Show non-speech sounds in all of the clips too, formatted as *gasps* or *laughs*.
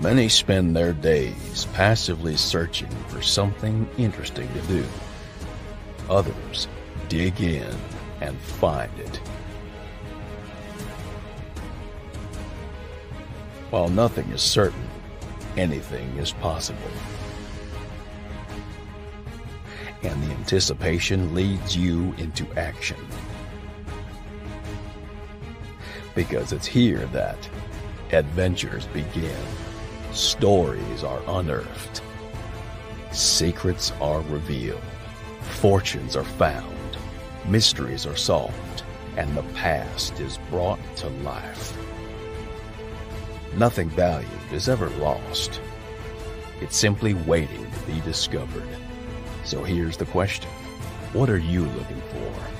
Many spend their days passively searching for something interesting to do. Others dig in and find it. While nothing is certain, anything is possible. And the anticipation leads you into action. Because it's here that adventures begin, stories are unearthed, secrets are revealed, fortunes are found, mysteries are solved, and the past is brought to life. Nothing valued is ever lost. It's simply waiting to be discovered. So here's the question What are you looking for?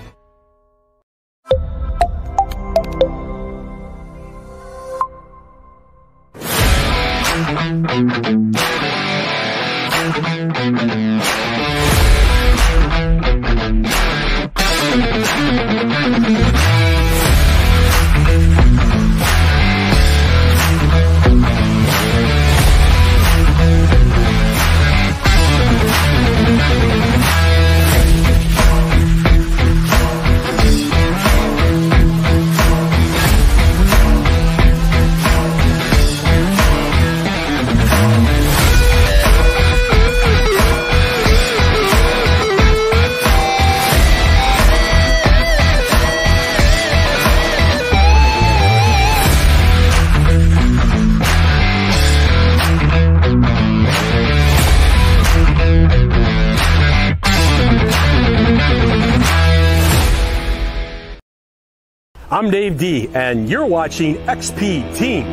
D, and you're watching XP Team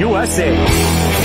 USA.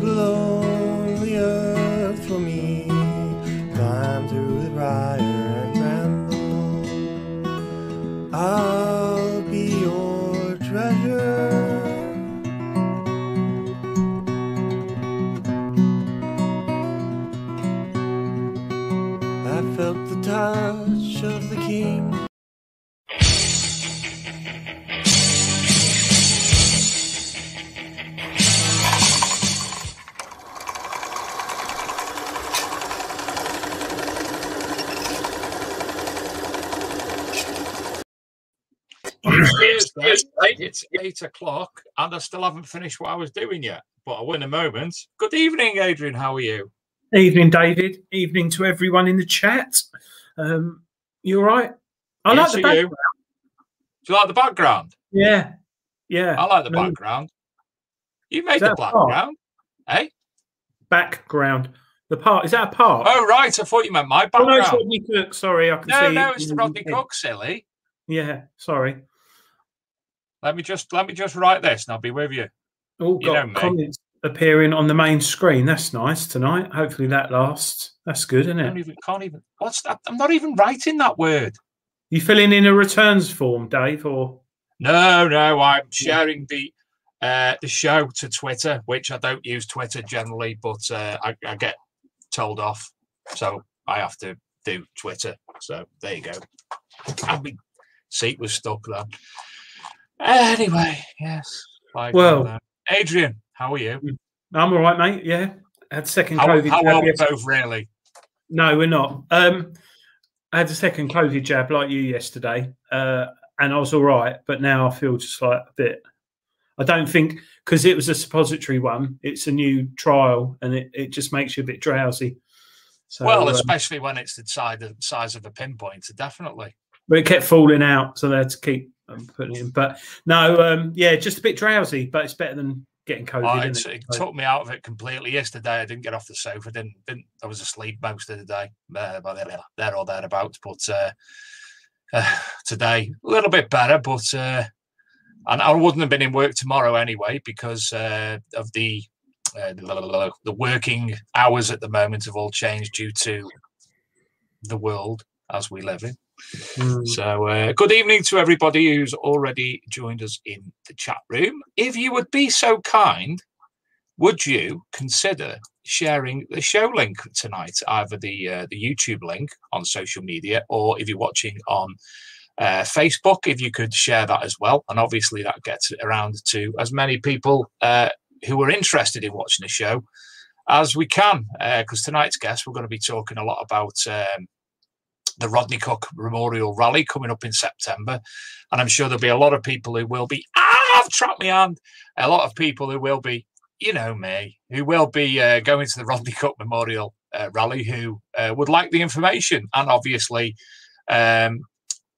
Search eight o'clock, and I still haven't finished what I was doing yet. But I will in a moment. Good evening, Adrian. How are you? Evening, David. Evening to everyone in the chat. Um, you all right? I Yes, like the are you? background. Do you like the background? Yeah, yeah. I like the Um, background. You made the that a park? background, eh? Background. The part is that a part? Oh right, I thought you meant my Oh, no, it's background. Rodney Cook. Sorry, I can No, see. no, it it's the Rodney. Cook, silly. Yeah, sorry. Let me just let me just write this, and I'll be with you. All You got me. comments appearing on the main screen. That's nice tonight. Hopefully that lasts. That's good, isn't I it? even can't even. What's that? I'm not even writing that word. You filling in a returns form, Dave, or No, no, I'm sharing the uh, the show to Twitter, which I don't use Twitter generally, but uh, I, I get told off, so I have to do Twitter. So there you go. And my seat was stuck then. Anyway, yes. bye Well- now. Adrian, how are you? I'm all right, mate. Yeah, had second How, COVID. how jab are we both really? No, we're not. Um, I had a second COVID jab like you yesterday, uh, and I was all right. But now I feel just like a bit. I don't think because it was a suppository one. It's a new trial, and it, it just makes you a bit drowsy. So, well, um, especially when it's the size the size of a pinpoint, definitely. but it kept falling out, so they had to keep um, putting it in. But no, um, yeah, just a bit drowsy, but it's better than getting COVID. Oh, it? it took me out of it completely yesterday. I didn't get off the sofa. Didn't, didn't I was asleep most of the day. Uh, but there, there or thereabouts. But uh, uh, today a little bit better. But uh, and I wouldn't have been in work tomorrow anyway because uh, of the uh, the the working hours at the moment have all changed due to the world as we live in. Mm. So, uh, good evening to everybody who's already joined us in the chat room. If you would be so kind, would you consider sharing the show link tonight, either the uh, the YouTube link on social media, or if you're watching on uh, Facebook, if you could share that as well, and obviously that gets around to as many people uh, who are interested in watching the show as we can. Because tonight's guest, we're going to be talking a lot about. Um, the Rodney Cook Memorial Rally coming up in September. And I'm sure there'll be a lot of people who will be, ah, I've trapped my hand. A lot of people who will be, you know me, who will be uh, going to the Rodney Cook Memorial uh, Rally who uh, would like the information. And obviously, um,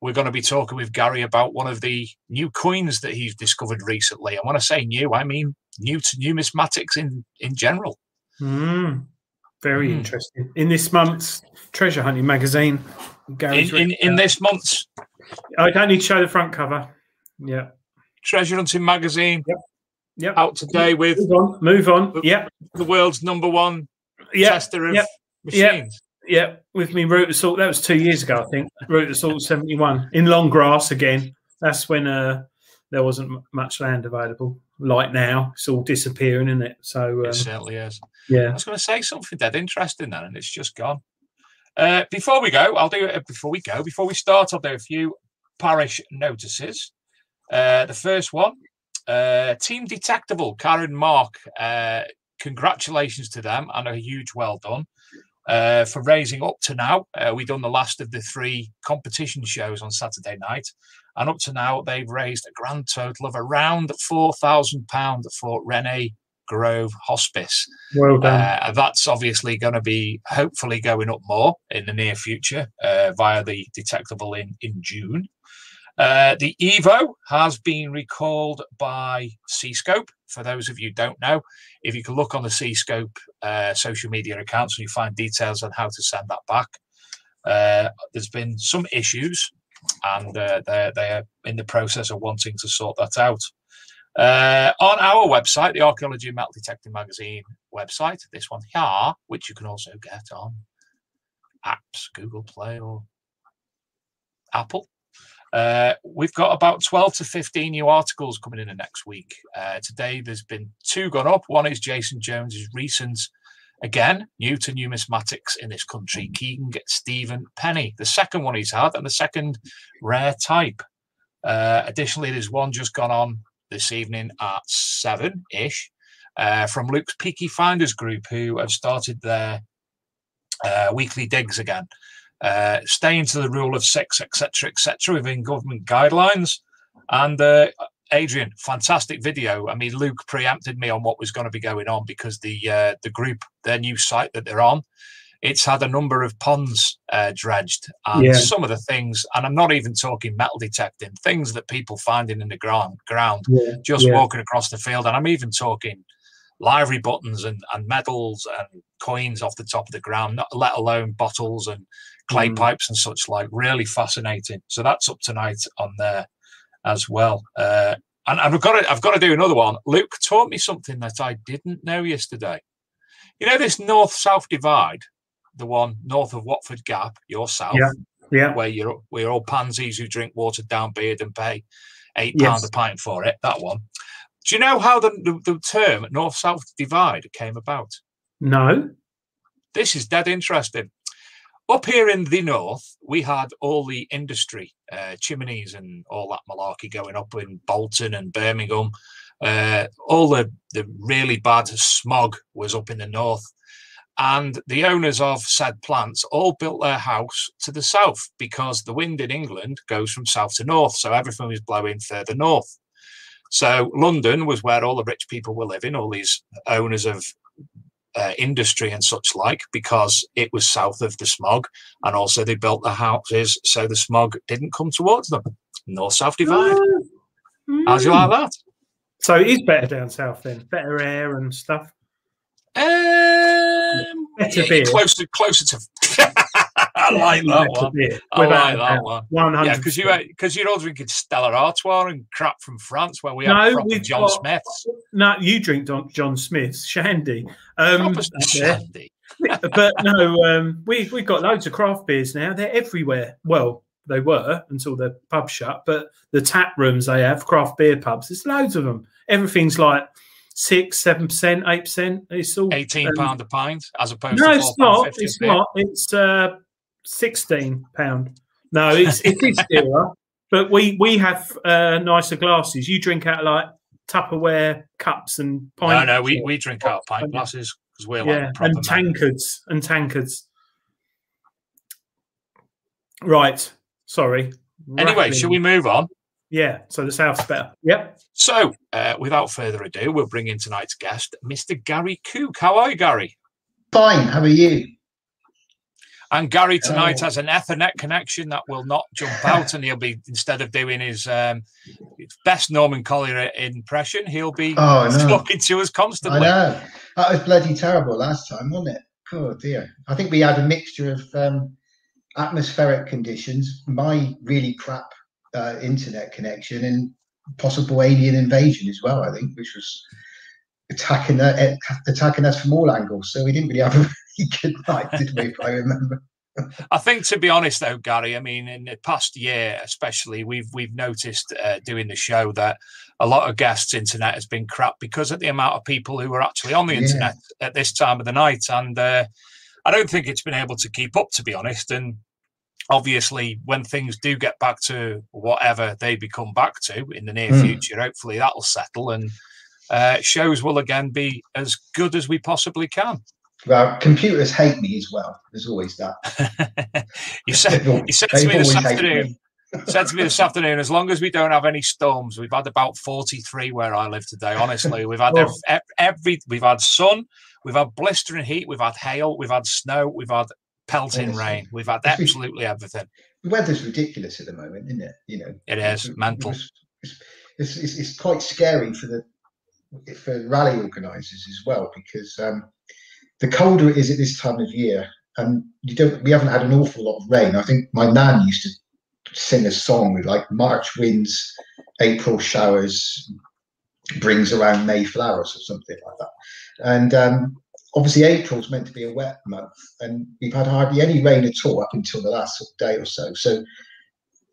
we're going to be talking with Gary about one of the new coins that he's discovered recently. And when I say new, I mean new to numismatics in, in general. Mm. Very Mm. interesting. In this month's Treasure Hunting magazine, Gary's In, in, in this month's I don't need to show the front cover. Yeah. Treasure Hunting magazine, Yep. out today with Move on. Move on. Yep. the world's number one Yep. tester of yep, yep. machines. Yeah, with me, Root Assault. That was two years ago, I think. Root Assault 71 in long grass again. That's when uh, there wasn't much land available. Like now, it's all disappearing, isn't it? So, It um, certainly is. I was going to say something dead interesting then, and it's just gone. Uh, before we go, I'll do it. Before we go, before we start, I'll do a few parish notices. Uh, the first one, uh, Team Detectable, Karen Mark. Uh, congratulations to them and a huge well done uh, for raising up to now. Uh, we've done the last of the three competition shows on Saturday night, and up to now they've raised a grand total of around four thousand pound for Rennie Grove Hospice. Well done. Uh, that's obviously going to be hopefully going up more in the near future uh, via the detectable in, in June. Uh, the Evo has been recalled by C.Scope. For those of you who don't know, if you can look on the C.Scope uh, social media accounts, and you find details on how to send that back. Uh, there's been some issues, and uh, they're, they're in the process of wanting to sort that out. Uh, on our website, the Archaeology and Metal Detecting Magazine website, this one here, which you can also get on apps, Google Play or Apple. Uh, we've got about 12 to 15 new articles coming in the next week. Uh, today, there's been two gone up. One is Jason Jones's recent, again, new to numismatics in this country, King Stephen Penny. The second one he's had, and the second rare type. Uh, additionally, there's one just gone on this evening at seven ish uh, from Luke's Peaky Finders group, who have started their uh, weekly digs again, uh, staying to the rule of six, etc., etc., within government guidelines. And uh, Adrian, fantastic video. I mean, Luke preempted me on what was going to be going on because the uh, the group, their new site that they're on, it's had a number of ponds uh, dredged and Yeah. some of the things, and I'm not even talking metal detecting, things that people finding in the ground, ground Yeah. just yeah. walking across the field. And I'm even talking livery buttons and, and medals and coins off the top of the ground, not let alone bottles and clay Mm. pipes and such like. Really fascinating. So that's up tonight on there as well. Uh, and I've got to, I've got to do another one. Luke taught me something that I didn't know yesterday. You know this north-south divide, the one north of Watford Gap, your south, Yeah. Yeah. where you're we're all pansies who drink watered down beer and pay eight Yes. a pint for it. That one. Do you know how the, the, the term north south divide came about? No. This is dead interesting. Up here in the north, we had all the industry, uh, chimneys and all that malarkey going up in Bolton and Birmingham. Uh, all the, the really bad smog was up in the north. And the owners of said plants all built their house to the south because the wind in England goes from south to north. So everything was blowing further north. So London was where all the rich people were living, all these owners of uh, industry and such like, because it was south of the smog. And also they built the houses so the smog didn't come towards them. North south divide. How's you like that? So it is better down south then, better air and stuff. Um, Better yeah, beer. closer, closer to. *laughs* I like that Better one. beer, I like that one. 100%. Yeah, because you because you're all drinking Stella Artois and crap from France, where we have No, proper we've John got- Smiths. No, you drink Don, John Smith's Shandy. Um, shandy. *laughs* but no, um, we we've got loads of craft beers now. They're everywhere. Well, they were until the pub shut, but the tap rooms they have, craft beer pubs, there's loads of them. Everything's like six, seven percent, eight percent. It's all Eighteen um, pound a pint, as opposed to No, to it's not. It's beer. not. It's uh, sixteen pound. No, it's it is *laughs* dearer. But we we have uh, nicer glasses. You drink out of like Tupperware cups and No, pint. no, we, we drink out of pint glasses because we're yeah, like and men. tankards and tankards. Right. Sorry. Anyway, Rattling. shall we move on? Yeah. So the south's better. Yep. So, uh, without further ado, we'll bring in tonight's guest, Mr. Gary Cook. How are you, Gary? Fine. How are you? And Gary tonight Oh. has an Ethernet connection that will not jump *laughs* out, and he'll be instead of doing his um, best Norman Collier impression, he'll be Oh, talking to us constantly. I know. That was bloody terrible last time, wasn't it? Oh dear. I think we had a mixture of um, atmospheric conditions, my really crap uh, internet connection, and possible alien invasion as well. I think, which was attacking uh, attacking us from all angles. So we didn't really have a *laughs* really good night, did we? If I remember. *laughs* I think, to be honest, though, Gary, I mean, in the past year, especially, we've we've noticed uh, doing the show that a lot of guests' internet has been crap because of the amount of people who are actually on the Yeah. internet at this time of the night, and uh, I don't think it's been able to keep up, to be honest. And obviously, when things do get back to whatever they become back to in the near Mm. future, hopefully that'll settle and uh, shows will again be as good as we possibly can. Well, computers hate me as well. There's always that. *laughs* you said you said to me this always hated me. afternoon. *laughs* said to me this afternoon, as long as we don't have any storms, we've had about 43 where I live today. Honestly, *laughs* we've had Oh. ev- every, we've had sun, we've had blistering heat, we've had hail, we've had snow, we've had pelting Honestly. rain, we've had It's absolutely everything. the weather's ridiculous at the moment, isn't it? You know, It is It- it mental. It's, it's, it's, it's quite scary for the for rally organisers as well because um, the colder it is at this time of year, and you don't we haven't had an awful lot of rain. I think my nan used to sing a song with like March winds, April showers, brings around May flowers or something like that, and um, obviously April's meant to be a wet month, and we've had hardly any rain at all up until the last day or so. So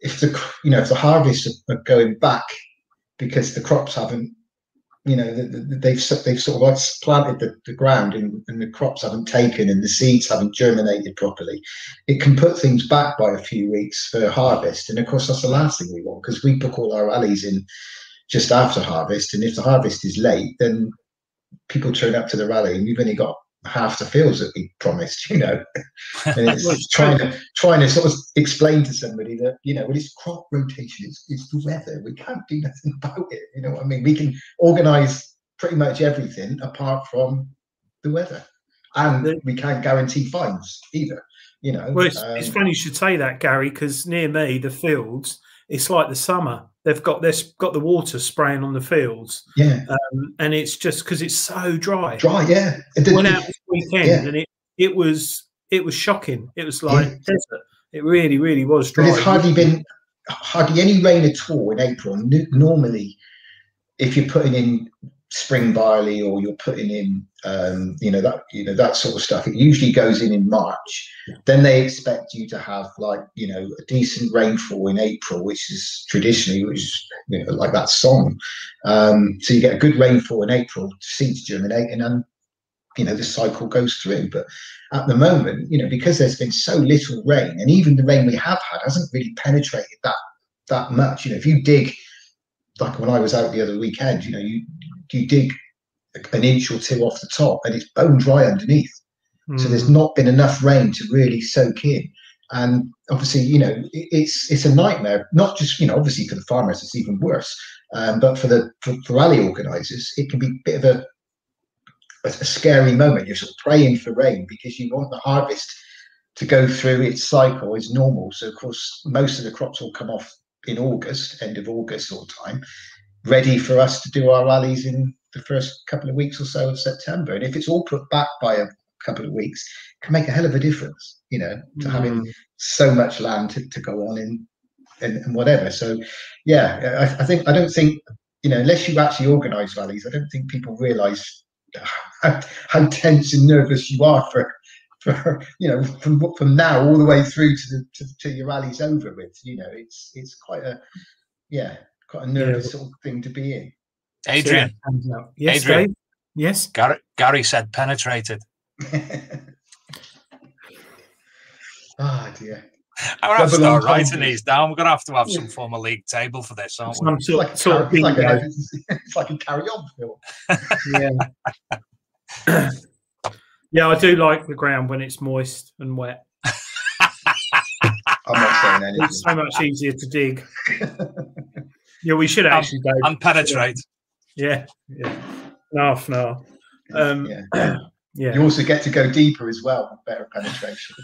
if the you know if the harvests are going back because the crops haven't you know the, the, they've they've sort of like planted the, the ground and, and the crops haven't taken and the seeds haven't germinated properly it can put things back by a few weeks for harvest and of course that's the last thing we want because we book all our rallies in just after harvest and if the harvest is late then people turn up to the rally and we've only got half the fields that we promised you know. *laughs* And it's Well, trying to trying to sort of explain to somebody that you know well it's crop rotation it's, it's the weather we can't do nothing *laughs* about it you know what i mean? We can organize pretty much everything apart from the weather. And we can't guarantee fines either you know Well, it's, it's um, funny you should say that, Gary, because near me, the fields, it's like the summer. They've got this got the water spraying on the fields, yeah um, and it's just because it's so dry. dry yeah It Went out this weekend, Yeah. and it it was it was shocking. It was like desert. It really, really was but dry. it's hardly been hardly any rain at all in april normally if you're putting in spring barley or you're putting in um, you know that you know that sort of stuff it usually goes in in march. Then they expect you to have like you know a decent rainfall in april which is traditionally which is you know like that song. Um, so you get a good rainfall in april seeds germinate and then you know the cycle goes through. But at the moment you know because there's been so little rain and even the rain we have had hasn't really penetrated that that much. You know if you dig like when i was out the other weekend you know you you dig an inch or two off the top and it's bone dry underneath So there's Mm. not been enough rain to really soak in. And obviously, you know, it- it's it's a nightmare. Not just you know, obviously for the farmers, it's even worse. Um, but for the for, for rally organisers, it can be a bit of a, a a scary moment. You're sort of praying for rain because you want the harvest to go through its cycle as normal. So of course, most of the crops will come off in August, end of August of time, ready for us to do our rallies in the first couple of weeks or so of September. And if it's all put back by a couple of weeks, it can make a hell of a difference, you know, to having Mm. so much land to, to go on in and, and whatever. So yeah, I, I think I don't think you know unless you actually organise rallies, I don't think people realise *laughs* how, how tense and nervous you are for for you know from from now all the way through to the to, to your rallies over with. You know, it's it's quite a yeah quite a nervous sort of thing to be in. Adrian, Hands. Yes, Adrian. Dave? Yes. Gary, Gary said penetrated. *laughs* Ah dear. I'm gonna have to Double start writing these down. We're gonna have to have some form of league table for this, aren't we? Some It's sort, like, a sort car- of it's, like bingo. *laughs* it's like a carry on film. Yeah. *laughs* yeah, I do like the ground when it's moist and wet. I'm not saying anything. It's so much easier to dig. Yeah, we should Um, actually, Dave. And penetrate. Yeah, yeah. No, no. Um, Yeah. *clears throat* yeah. You also get to go deeper as well, with better penetration.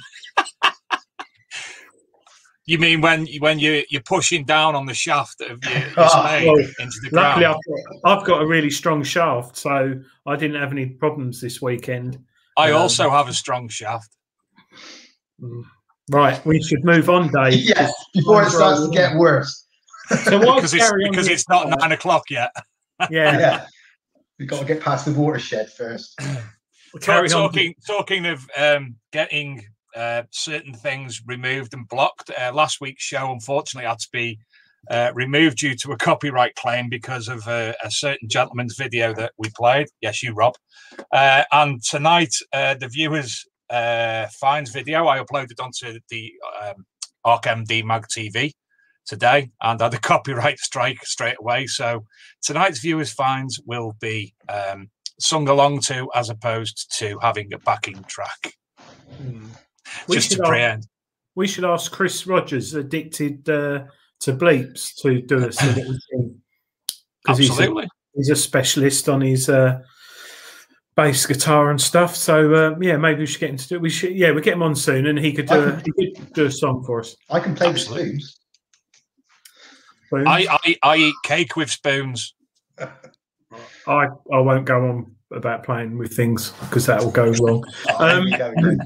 You mean when you- when you you're pushing down on the shaft of your, your *laughs* spade well, into the Luckily, ground? I've got, I've got a really strong shaft, so I didn't have any problems this weekend. I um, also have a strong shaft. Mm. Right, we should move on, Dave. *laughs* yes, before it starts to get worse. So why because it's because it's not nine o'clock yet. *laughs* Yeah, Yeah. We've got to get past the watershed first. *clears throat* we'll carry So on. talking talking of um, getting uh, certain things removed and blocked. Uh, last week's show, unfortunately, had to be uh, removed due to a copyright claim because of a, a certain gentleman's video that we played. Yes, you, Rob. Uh, and tonight, uh, the viewers uh, finds video I uploaded onto the um, ArcMD Mag TV today and had a *laughs* copyright strike straight away. So tonight's viewers finds will be um, sung along to as opposed to having a backing track Mm. Just to should, ask, preempt. we should ask Chris Rogers, addicted uh, to bleeps, to do us a little *laughs* thing. Because he's a, Absolutely. he's a specialist on his uh, bass guitar and stuff. So uh, yeah, maybe we should get him to do. We should, yeah, we get him on soon, and he could do a, he could do a song for us. I can play Absolutely. the spoons. I, I I eat cake with spoons. I I won't go on about playing with things because that will go wrong. *laughs* Um, we go again.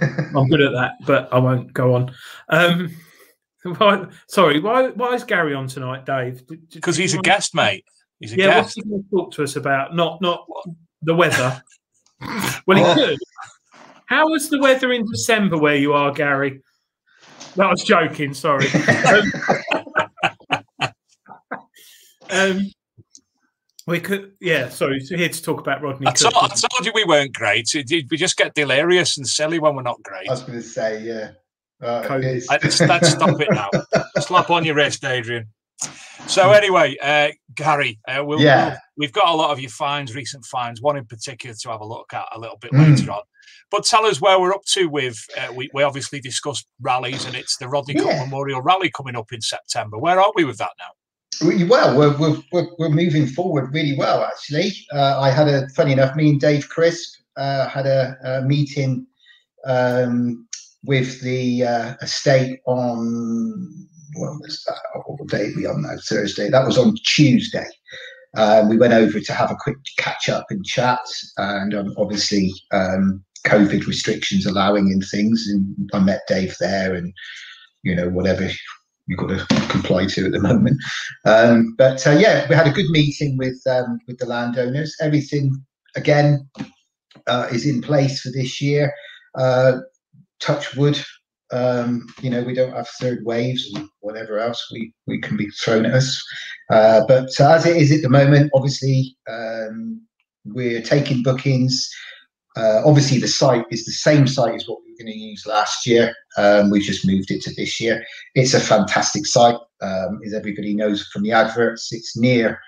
*laughs* I'm good at that, but I won't go on. Um, *laughs* why, sorry, why why is Gary on tonight, Dave? Did- did- Because he's a want- guest, mate. He's a Yeah, what's guest. he going to talk to us about? Not not the weather. well, he Oh. could. How was the weather in December where you are, Gary? That was joking. Sorry. Um, um, we could, yeah. Sorry, so here to talk about Rodney. I told, I told you we weren't great. It- it- We just get delirious and silly when we're not great. I was going to say, yeah. Uh, COVID. Let's, let's stop it now. *laughs* Slap on your wrist, Adrian. So anyway, uh, Gary, uh, we'll, Yeah. we'll- we've got a lot of your finds, recent finds, one in particular to have a look at a little bit Mm. later on. But tell us where we're up to with. Uh, we, we obviously discussed rallies, and it's the Rodney Cook Yeah. Memorial Rally coming up in September. Where are we with that now? We- Well, we're, we're, we're, moving forward really well, actually. Uh, I had a, funny enough, me and Dave Crisp uh, had a, a meeting um, with the uh, estate on, what was that? What day we on now? Thursday. That was on Tuesday. Um, we went over to have a quick catch up and chat, and um, obviously, um, COVID restrictions allowing in things. And I met Dave there, and you know, whatever you've got to comply to at the moment. Um, but uh, yeah, we had a good meeting with um, with the landowners. Everything again uh, is in place for this year. Uh, touch wood. Um, you know, we don't have third waves and whatever else we, we can be thrown at us. Uh, but as it is at the moment, obviously, um, we're taking bookings. Uh, obviously, the site is the same site as what we were going to use last year. Um, we've just moved it to this year. It's a fantastic site, um, as everybody knows from the adverts. It's near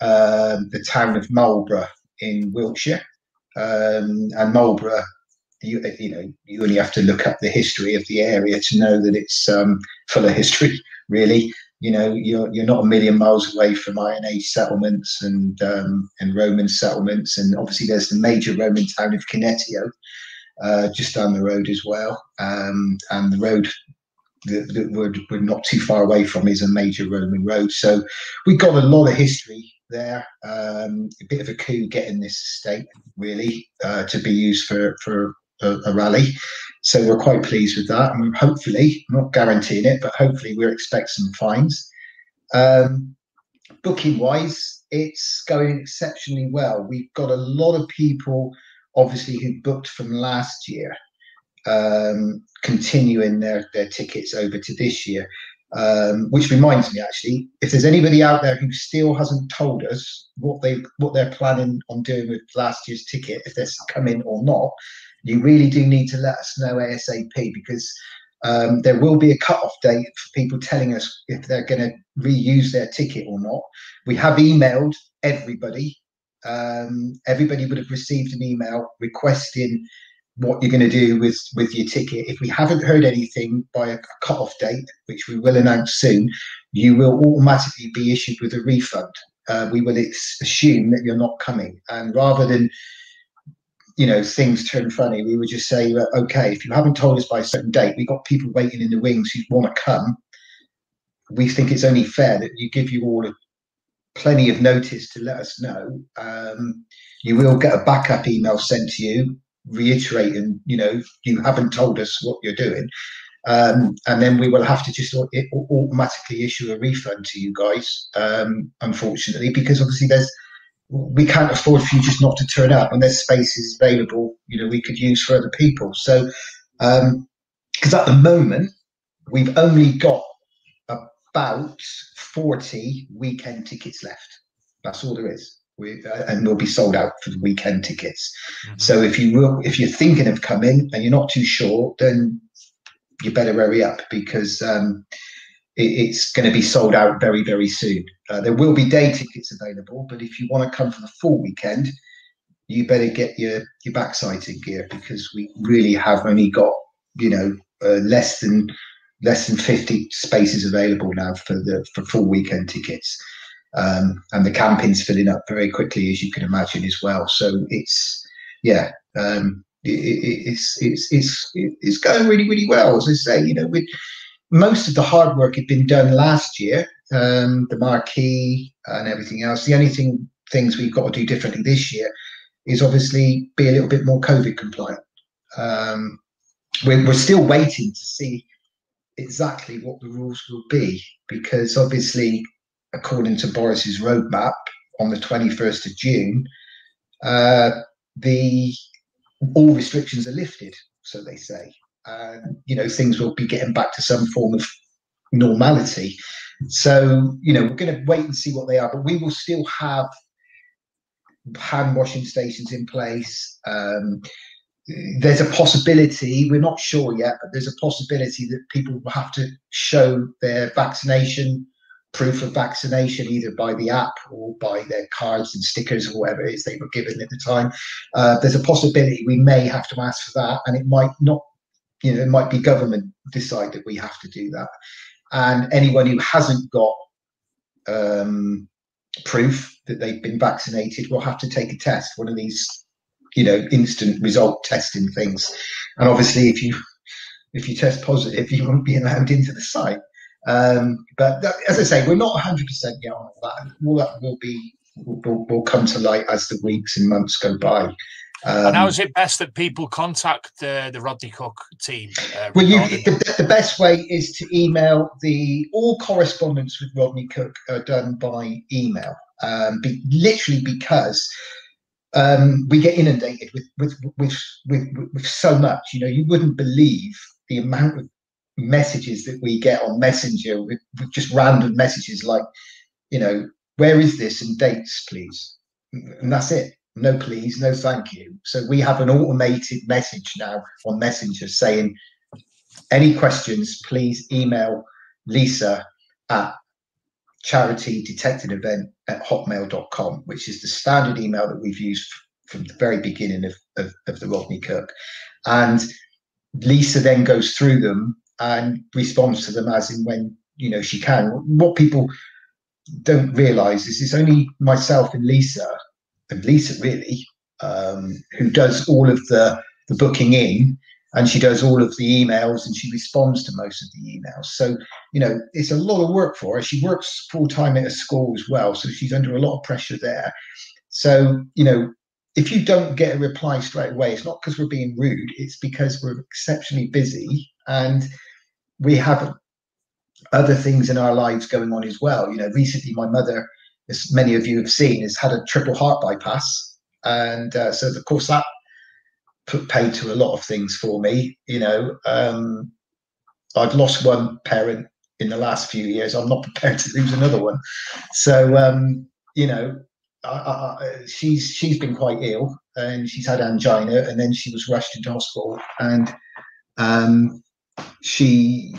um, the town of Marlborough in Wiltshire, um, and Marlborough you, you know you only have to look up the history of the area to know that it's um, full of history. Really, you know, you're you're not a million miles away from Iron Age settlements and um, and Roman settlements, and obviously there's the major Roman town of Cunetio, uh, just down the road as well, um, and the road that, that we're, we're not too far away from is a major Roman road. So we've got a lot of history there. Um, a bit of a coup getting this estate really uh, to be used for for a, a, rally. So we're quite pleased with that, and hopefully, I'm not guaranteeing it, but hopefully we're expecting some fines. Um, booking wise, it's going exceptionally well. We've got a lot of people, obviously, who booked from last year, um, continuing their their tickets over to this year. Um, which reminds me, actually, if there's anybody out there who still hasn't told us what they what they're planning on doing with last year's ticket, if they're coming or not, you really do need to let us know ASAP because um, there will be a cut-off date for people telling us if they're going to reuse their ticket or not. We have emailed everybody. Um, everybody would have received an email requesting what you're going to do with with your ticket. If we haven't heard anything by a cut-off date, which we will announce soon, you will automatically be issued with a refund. Uh, we will assume that you're not coming, and rather than you know things turn funny, we would just say, okay, if you haven't told us by a certain date, we've got people waiting in the wings who want to come. We think it's only fair that you give you all a, plenty of notice to let us know. Um, you will get a backup email sent to you reiterating, you know, you haven't told us what you're doing. Um, and then we will have to just automatically issue a refund to you guys, um, unfortunately, because obviously there's we can't afford for you just not to turn up, and there's spaces available, you know, we could use for other people. So, because um, at the moment we've only got about 40 weekend tickets left. That's all there is we, uh, and will be sold out for the weekend tickets. Mm-hmm. So if you will, if you're thinking of coming and you're not too sure, then you better hurry up because um, it, it's going to be sold out very very soon. Uh, there will be day tickets available, but if you want to come for the full weekend, you better get your your backside in gear because we really have only got you know uh, less than less than 50 spaces available now for the for full weekend tickets um, and the camping's filling up very quickly, as you can imagine as well. So it's yeah, um, it, it, it's it's it's it's going really really well. As I say, you know, with most of the hard work had been done last year, um, the marquee and everything else. The only thing things we've got to do differently this year is obviously be a little bit more COVID compliant. Um, we're, we're still waiting to see exactly what the rules will be because obviously according to Boris's roadmap on the 21st of June, uh, the all restrictions are lifted, so they say. And you know, things will be getting back to some form of normality. So, you know, we're going to wait and see what they are, but we will still have hand washing stations in place. Um, there's a possibility, we're not sure yet, but there's a possibility that people will have to show their vaccination proof of vaccination either by the app or by their cards and stickers or whatever it is they were given at the time. Uh, there's a possibility we may have to ask for that, and it might not, you know, it might be government decide that we have to do that. And anyone who hasn't got um, proof that they've been vaccinated will have to take a test, one of these, you know, instant result testing things. And obviously, if you if you test positive, *laughs* you won't be allowed into the site. Um, but that, as I say, we're not 100% yet on that. All that will be will, will come to light as the weeks and months go by. Um, and how is it best that people contact uh, the Rodney Cook team? Uh, well, you, the, the, best way is to email the all correspondence with Rodney Cook are done by email. Um, be, literally because um, we get inundated with with, with with with so much. You know, you wouldn't believe the amount of messages that we get on Messenger with, with just random messages like, you know, where is this and dates, please? And that's it. No, please, no, thank you. So we have an automated message now on Messenger saying, any questions, please email Lisa at charity detected event at hotmail.com, which is the standard email that we've used from the very beginning of, of, of the Rodney Cook. and Lisa then goes through them and responds to them as in when you know she can. What people don't realise is it's only myself and Lisa, and Lisa really, um, who does all of the the booking in, and she does all of the emails and she responds to most of the emails. So you know it's a lot of work for her. She works full time at a school as well, so she's under a lot of pressure there. So you know if you don't get a reply straight away, it's not because we're being rude, it's because we're exceptionally busy and we have other things in our lives going on as well. You know, recently my mother, as many of you have seen, has had a triple heart bypass. And uh, so, of course, that put paid to a lot of things for me. You know, um, I've lost one parent in the last few years. I'm not *laughs* prepared to lose another one. So, um, you know, she's she's been quite ill and she's had angina and then she was rushed into hospital and um, she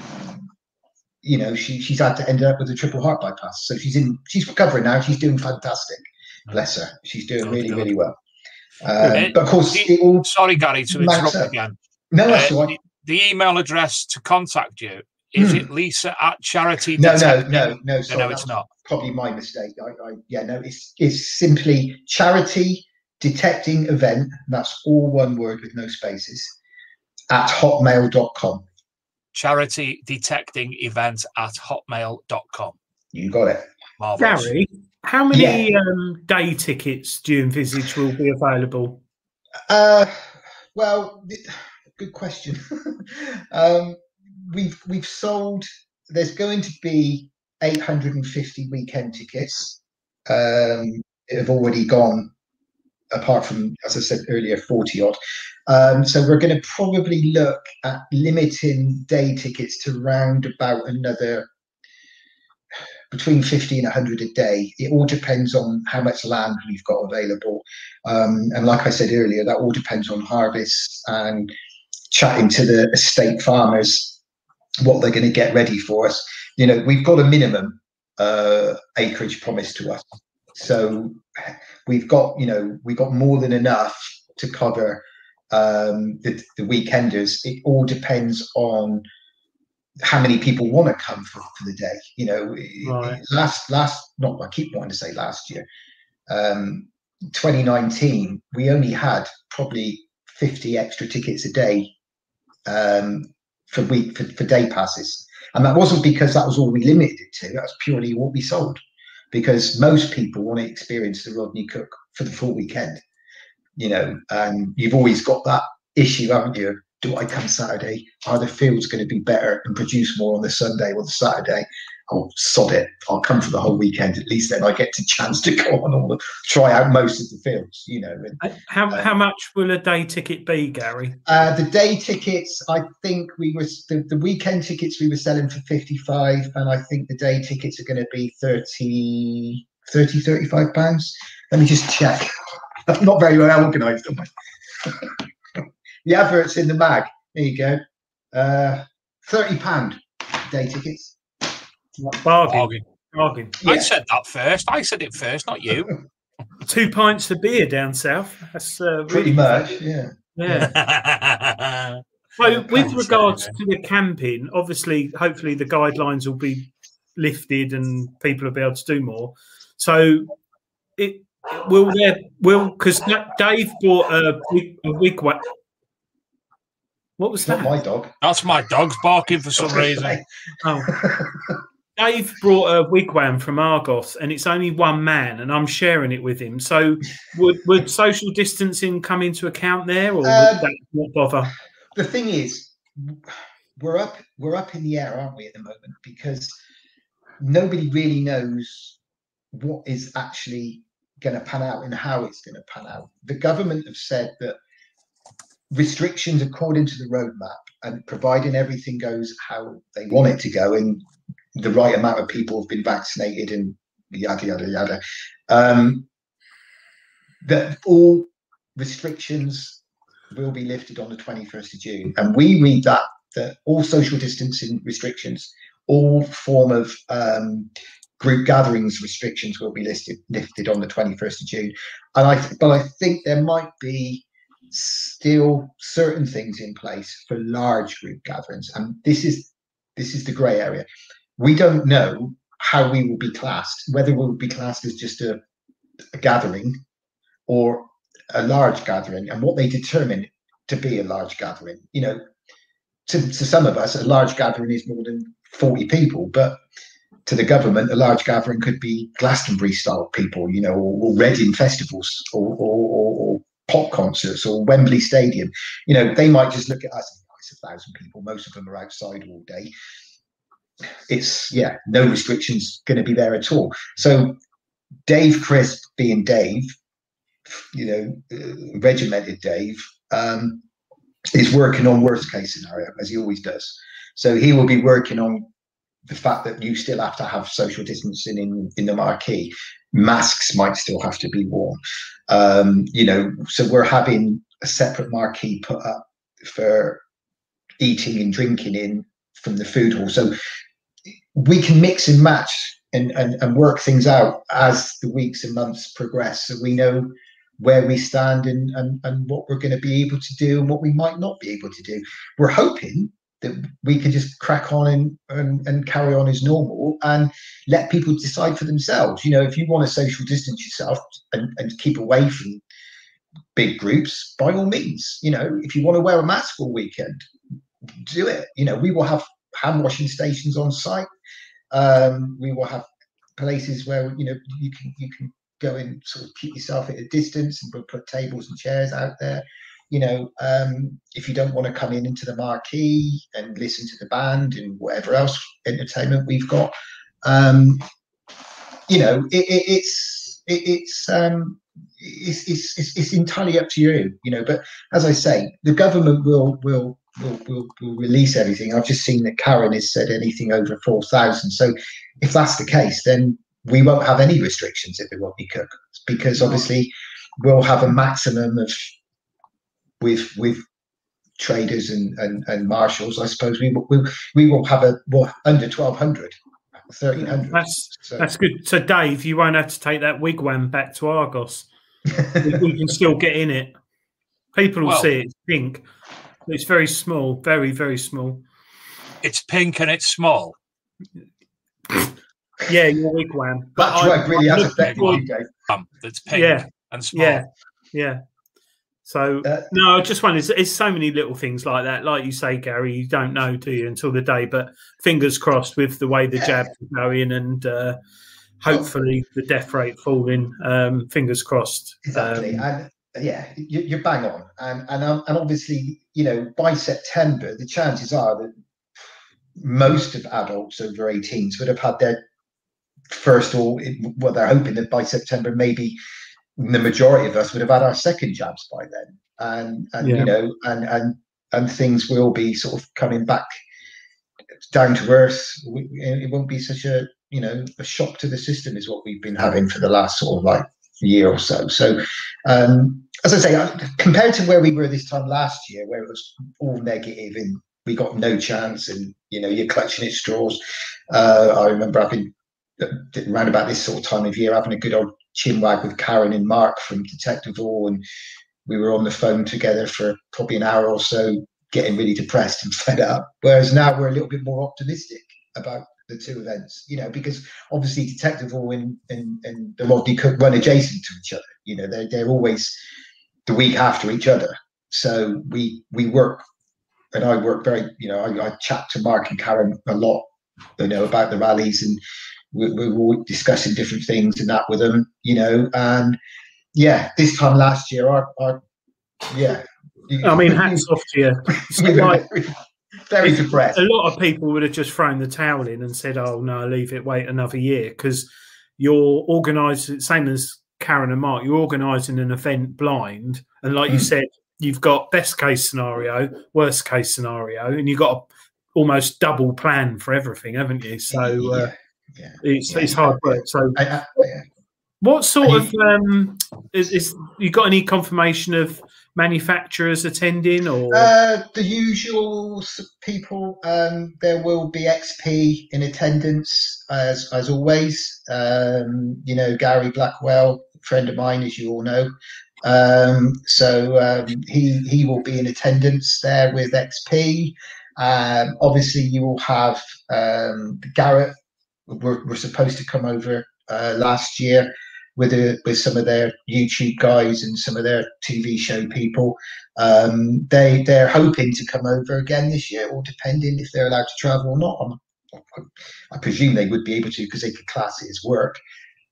you know she she's had to end up with a triple heart bypass so she's in she's recovering now she's doing fantastic bless her she's doing really good. really well um, but of course the, all sorry gary to interrupt up. again no that's uh, the, the email address to contact you is it Lisa at charity? No, no, no, no. Sorry, no, it's not. Probably my mistake. I, I, yeah, no, it's it's simply charity detecting event. That's all one word with no spaces at hotmail.com. Charity detecting event at hotmail.com. You got it. Marvelous. Gary, how many yeah. um, day tickets do you envisage will be available? Uh, well, good question. *laughs* um, we've we've sold. There's going to be 850 weekend tickets. Um, have already gone. Apart from, as I said earlier, 40 odd. Um, so we're going to probably look at limiting day tickets to round about another between 50 and 100 a day. It all depends on how much land we've got available. Um, and like I said earlier, that all depends on harvests and chatting to the estate farmers what they're going to get ready for us. You know, we've got a minimum uh, acreage promised to us, so we've got you know we've got more than enough to cover um, the, the weekenders. It all depends on how many people want to come for, for the day. You know, right. last last not I keep wanting to say last year, um, 2019, we only had probably 50 extra tickets a day um, for week for, for day passes. And that wasn't because that was all we limited it to. That's purely what we sold. Because most people want to experience the Rodney Cook for the full weekend. You know, and you've always got that issue, haven't you? Do I come Saturday? Are the fields going to be better and produce more on the Sunday or the Saturday? Oh sod it. I'll come for the whole weekend at least then i get a chance to *laughs* go on all the try out most of the fields you know and, how, um, how much will a day ticket be gary? Uh, the day tickets i think we were the, the weekend tickets we were selling for 55 and i think the day tickets are going to be 30 30 35 pounds. Let me just check. I'm *laughs* not very well organized am I? *laughs* the adverts in the mag there you go. Uh 30 pound day tickets Bargain. Bargain. Bargain. Yeah. I said that first. I said it first, not you. *laughs* Two pints of beer down south. That's uh, pretty much. Yeah. Yeah. *laughs* so, with regards to the camping, obviously, hopefully, the guidelines will be lifted and people will be able to do more. So, it will there will because Dave bought a, a wigwam. What was that? Not my dog. That's my dog's barking for some reason. oh. *laughs* Dave brought a wigwam from Argos, and it's only one man, and I'm sharing it with him. So, would, would social distancing come into account there, or would um, that not bother? The thing is, we're up we're up in the air, aren't we, at the moment? Because nobody really knows what is actually going to pan out and how it's going to pan out. The government have said that restrictions according to the roadmap and providing everything goes how they want it to go and the right amount of people have been vaccinated and yada yada yada. Um, that all restrictions will be lifted on the 21st of June, and we read that that all social distancing restrictions, all form of um, group gatherings restrictions will be listed lifted on the 21st of June. And I, but I think there might be still certain things in place for large group gatherings, and this is this is the grey area. We don't know how we will be classed, whether we will be classed as just a, a gathering or a large gathering, and what they determine to be a large gathering. You know, to, to some of us, a large gathering is more than 40 people, but to the government, a large gathering could be Glastonbury style people, you know, or, or Reading festivals or, or, or, pop concerts or Wembley Stadium. You know, they might just look at us it's a thousand people. Most of them are outside all day. It's yeah, no restrictions going to be there at all. So Dave Crisp being Dave, you know, uh, regimented Dave, um, is working on worst case scenario as he always does. So he will be working on the fact that you still have to have social distancing in, in the marquee. Masks might still have to be worn. Um, you know, so we're having a separate marquee put up for eating and drinking in from the food hall. So we can mix and match and, and, and work things out as the weeks and months progress. So we know where we stand and, and, and what we're going to be able to do and what we might not be able to do. We're hoping that we can just crack on and, and, and carry on as normal and let people decide for themselves. You know, if you want to social distance yourself and, and keep away from big groups, by all means, you know, if you want to wear a mask all weekend, do it. You know, we will have hand washing stations on site. Um, we will have places where you know you can you can go and sort of keep yourself at a distance and we'll put tables and chairs out there. You know, um, if you don't want to come in into the marquee and listen to the band and whatever else entertainment we've got, um, you know, it, it, it's it, it's um, it's, it's, it's, it's entirely up to you, you know. But as I say, the government will will will will, will release everything. I've just seen that Karen has said anything over four thousand. So if that's the case, then we won't have any restrictions at the Rodney Cook because obviously we'll have a maximum of with with traders and, and, and marshals. I suppose we will we, we will have a well, under 1200 1300 that's so. that's good so dave you won't have to take that wigwam back to argos we, *laughs* we, can still get in it people will well, see it. it's pink it's very small very very small it's pink and it's small *laughs* yeah, your wigwam. But I, really has affected you, Dave. That's pink yeah. and small. Yeah, yeah. So uh, no, I just wonder. It's, so many little things like that. Like you say, Gary, you don't know, do you, until the day? But fingers crossed with the way the yeah. *laughs* jabs are going, and uh, hopefully the death rate falling. Um, fingers crossed. Exactly, um, and yeah, you, are bang on, and and um, and obviously, you know, by September, the chances are that most of adults over 18s would have had their first or what they're hoping that by September, maybe the majority of us would have had our second jabs by then. And, and yeah. you know, and, and, and things will be sort of coming back down to earth. It won't be such a, you know, a shock to the system is what we've been having for the last sort of like year or so. So, um, as I say, uh, compared to where we were this time last year, where it was all negative and we got no chance, and you know you're clutching at straws. Uh, I remember having around about this sort of time of year, having a good old chinwag with Karen and Mark from Detectival, and we were on the phone together for probably an hour or so, getting really depressed and *laughs* fed up. Whereas now we're a little bit more optimistic about the two events, you know, because obviously Detectival and, and, and the Rodney Cook run adjacent to each other. You know, they're they're always the week after each other. So we we work and I work very, you know, I, I chat to Mark and Karen a lot, you know, about the rallies and we, we were discussing different things and that with them, you know, and yeah, this time last year, I, I yeah. I mean, hats *laughs* off to you. Very depressed. A lot of people would have just thrown the towel in and said, "Oh no, leave it, wait another year," because you're organised, same as Karen and Mark. You're organising an event blind, and like mm. you said, you've got best case scenario, worst case scenario, and you've got a almost double plan for everything, haven't you? So. Uh, yeah, it's yeah, it's hard work. So, I, I, what sort of um, is, is, you got any confirmation of manufacturers attending or uh, the usual people? Um, there will be XP in attendance as as always. Um, you know, Gary Blackwell, friend of mine, as you all know, Um, so um, he he will be in attendance there with XP. Um, obviously, you will have um, Garrett. We're, we're supposed to come over uh, last year with a, with some of their YouTube guys and some of their TV show people. Um, they they're hoping to come over again this year, or depending if they're allowed to travel or not. I'm, I presume they would be able to because they could class it as work.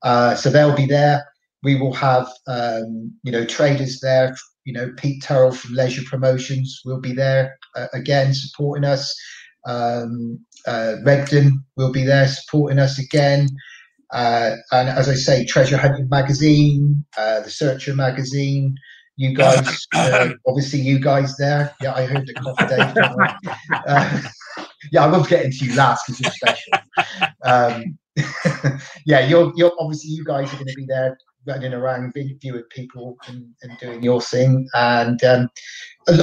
Uh, so they'll be there. We will have um, you know traders there. You know Pete Terrell from Leisure Promotions will be there uh, again supporting us. Um, uh, Regton will be there supporting us again. Uh, and as I say, Treasure Hunting Magazine, uh, the Searcher Magazine, you guys, uh, obviously you guys there. Yeah, I heard the coffee day. *laughs* Uh, *laughs* yeah, I was getting to you last because you're special. Um, *laughs* yeah, you're, you're obviously you guys are going to be there running around viewing people and, and, doing your thing, and um,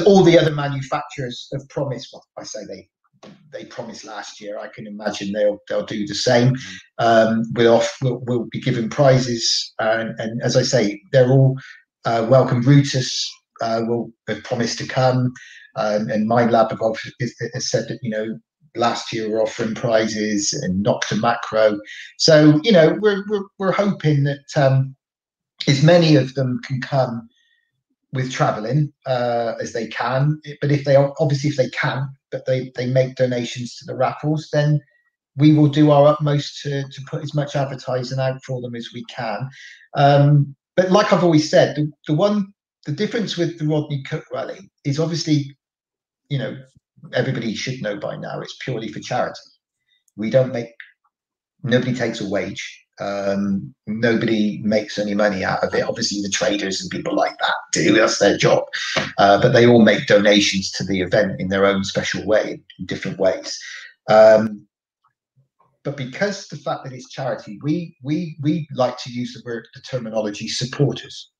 all the other manufacturers have promised. Well, I say they they promised last year. I can imagine they'll they'll do the same. Um, we'll, off, we'll, we'll be giving prizes, and, and as I say, they're all uh, welcome. Brutus uh, will have promised to come, um, and Minelab have has said that you know last year we're offering prizes and Nokta Makro. So you know we're we're, we're hoping that um, as many of them can come with traveling uh, as they can. But if they obviously if they can, but they they make donations to the raffles, then we will do our utmost to to put as much advertising out for them as we can. Um, but like I've always said, the, the one the difference with the Rodney Cook rally is obviously, you know, everybody should know by now it's purely for charity. We don't make nobody takes a wage um, nobody makes any money out of it. Obviously, the traders and people like that do. That's their job. Uh, but they all make donations to the event in their own special way, in different ways. Um, but because the fact that it's charity, we we we like to use the word, the terminology supporters.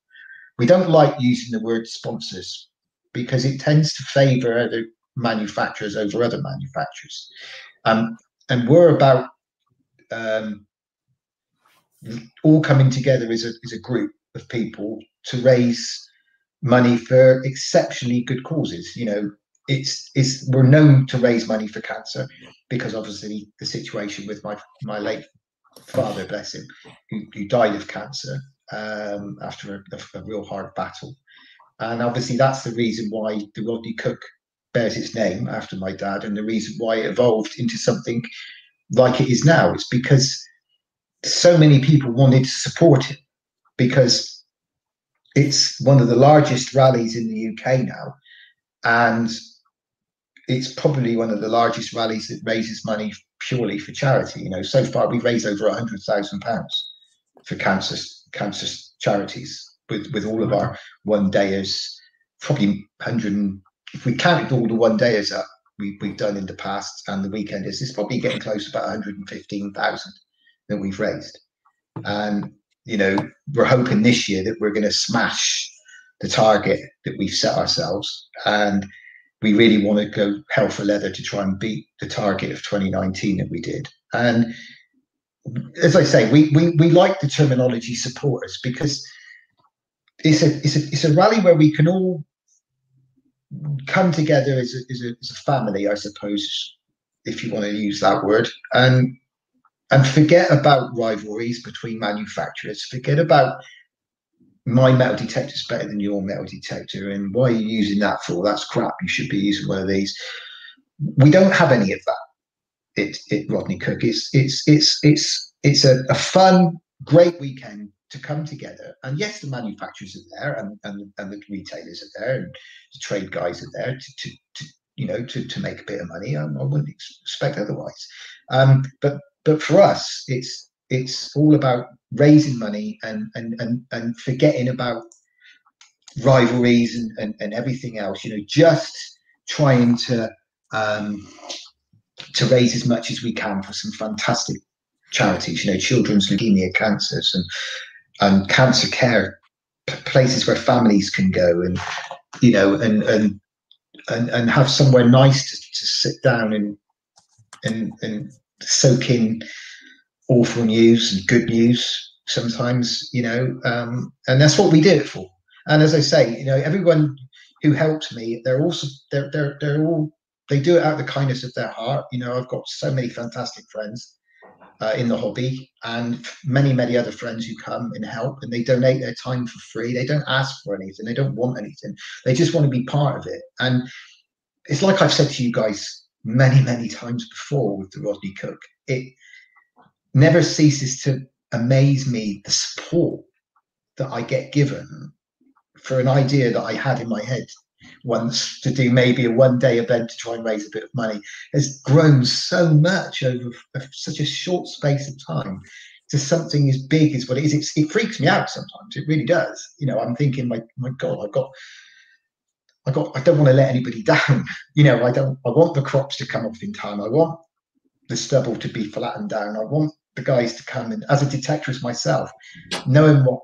We don't like using the word sponsors because it tends to favour other manufacturers over other manufacturers. Um, and we're about um, all coming together as a, as a group of people to raise money for exceptionally good causes. You know, it's it's we're known to raise money for cancer because obviously the situation with my my late father, bless him, who, who died of cancer um, after a, a, a, real hard battle, and obviously that's the reason why the Rodney Cook bears its name after my dad, and the reason why it evolved into something like it is now. It's because so many people wanted to support it because it's one of the largest rallies in the UK now, and it's probably one of the largest rallies that raises money purely for charity. You know, so far we've raised over hundred thousand pounds for cancer cancer charities with with all of our one dayers. Probably hundred. If we count all the one dayers up we, we've done in the past and the weekenders, it's probably getting close to about one hundred and fifteen thousand that we've raised. And, you know, we're hoping this year that we're going to smash the target that we've set ourselves. And we really want to go hell for leather to try and beat the target of 2019 that we did. And as I say, we, we, we like the terminology supporters because it's a, it's, a, it's a rally where we can all come together as a, as a, as a family, I suppose, if you want to use that word, and and forget about rivalries between manufacturers. Forget about my metal detector is better than your metal detector, and why are you using that for? That's crap. You should be using one of these. We don't have any of that. It, it Rodney Cook. It's it's it's it's it's a, a fun, great weekend to come together. And yes, the manufacturers are there, and and, and the retailers are there, and the trade guys are there to, to, to you know to, to make a bit of money. I, I wouldn't expect otherwise. Um, but but for us, it's it's all about raising money and and and, and forgetting about rivalries and, and, and everything else. You know, just trying to um, to raise as much as we can for some fantastic charities. You know, children's leukemia, cancers, and and cancer care places where families can go and you know and and and, and have somewhere nice to, to sit down and and and soak in awful news and good news sometimes, you know, um, and that's what we do it for. And as I say, you know, everyone who helps me, they're also they're they're they're all they do it out of the kindness of their heart. You know, I've got so many fantastic friends uh, in the hobby and many many other friends who come and help and they donate their time for free. They don't ask for anything. They don't want anything. They just want to be part of it. And it's like I've said to you guys many many times before with the Rodney Cook. It never ceases to amaze me the support that I get given for an idea that I had in my head once to do maybe a one day event to try and raise a bit of money has grown so much over such a short space of time to something as big as what it is. It freaks me out sometimes. It really does. You know, I'm thinking, my my God, I've got. I got. I don't want to let anybody *laughs* down. You know, I don't. I want the crops to come off in time. I want the stubble to be flattened down. I want the guys to come in as a detectorist myself, knowing what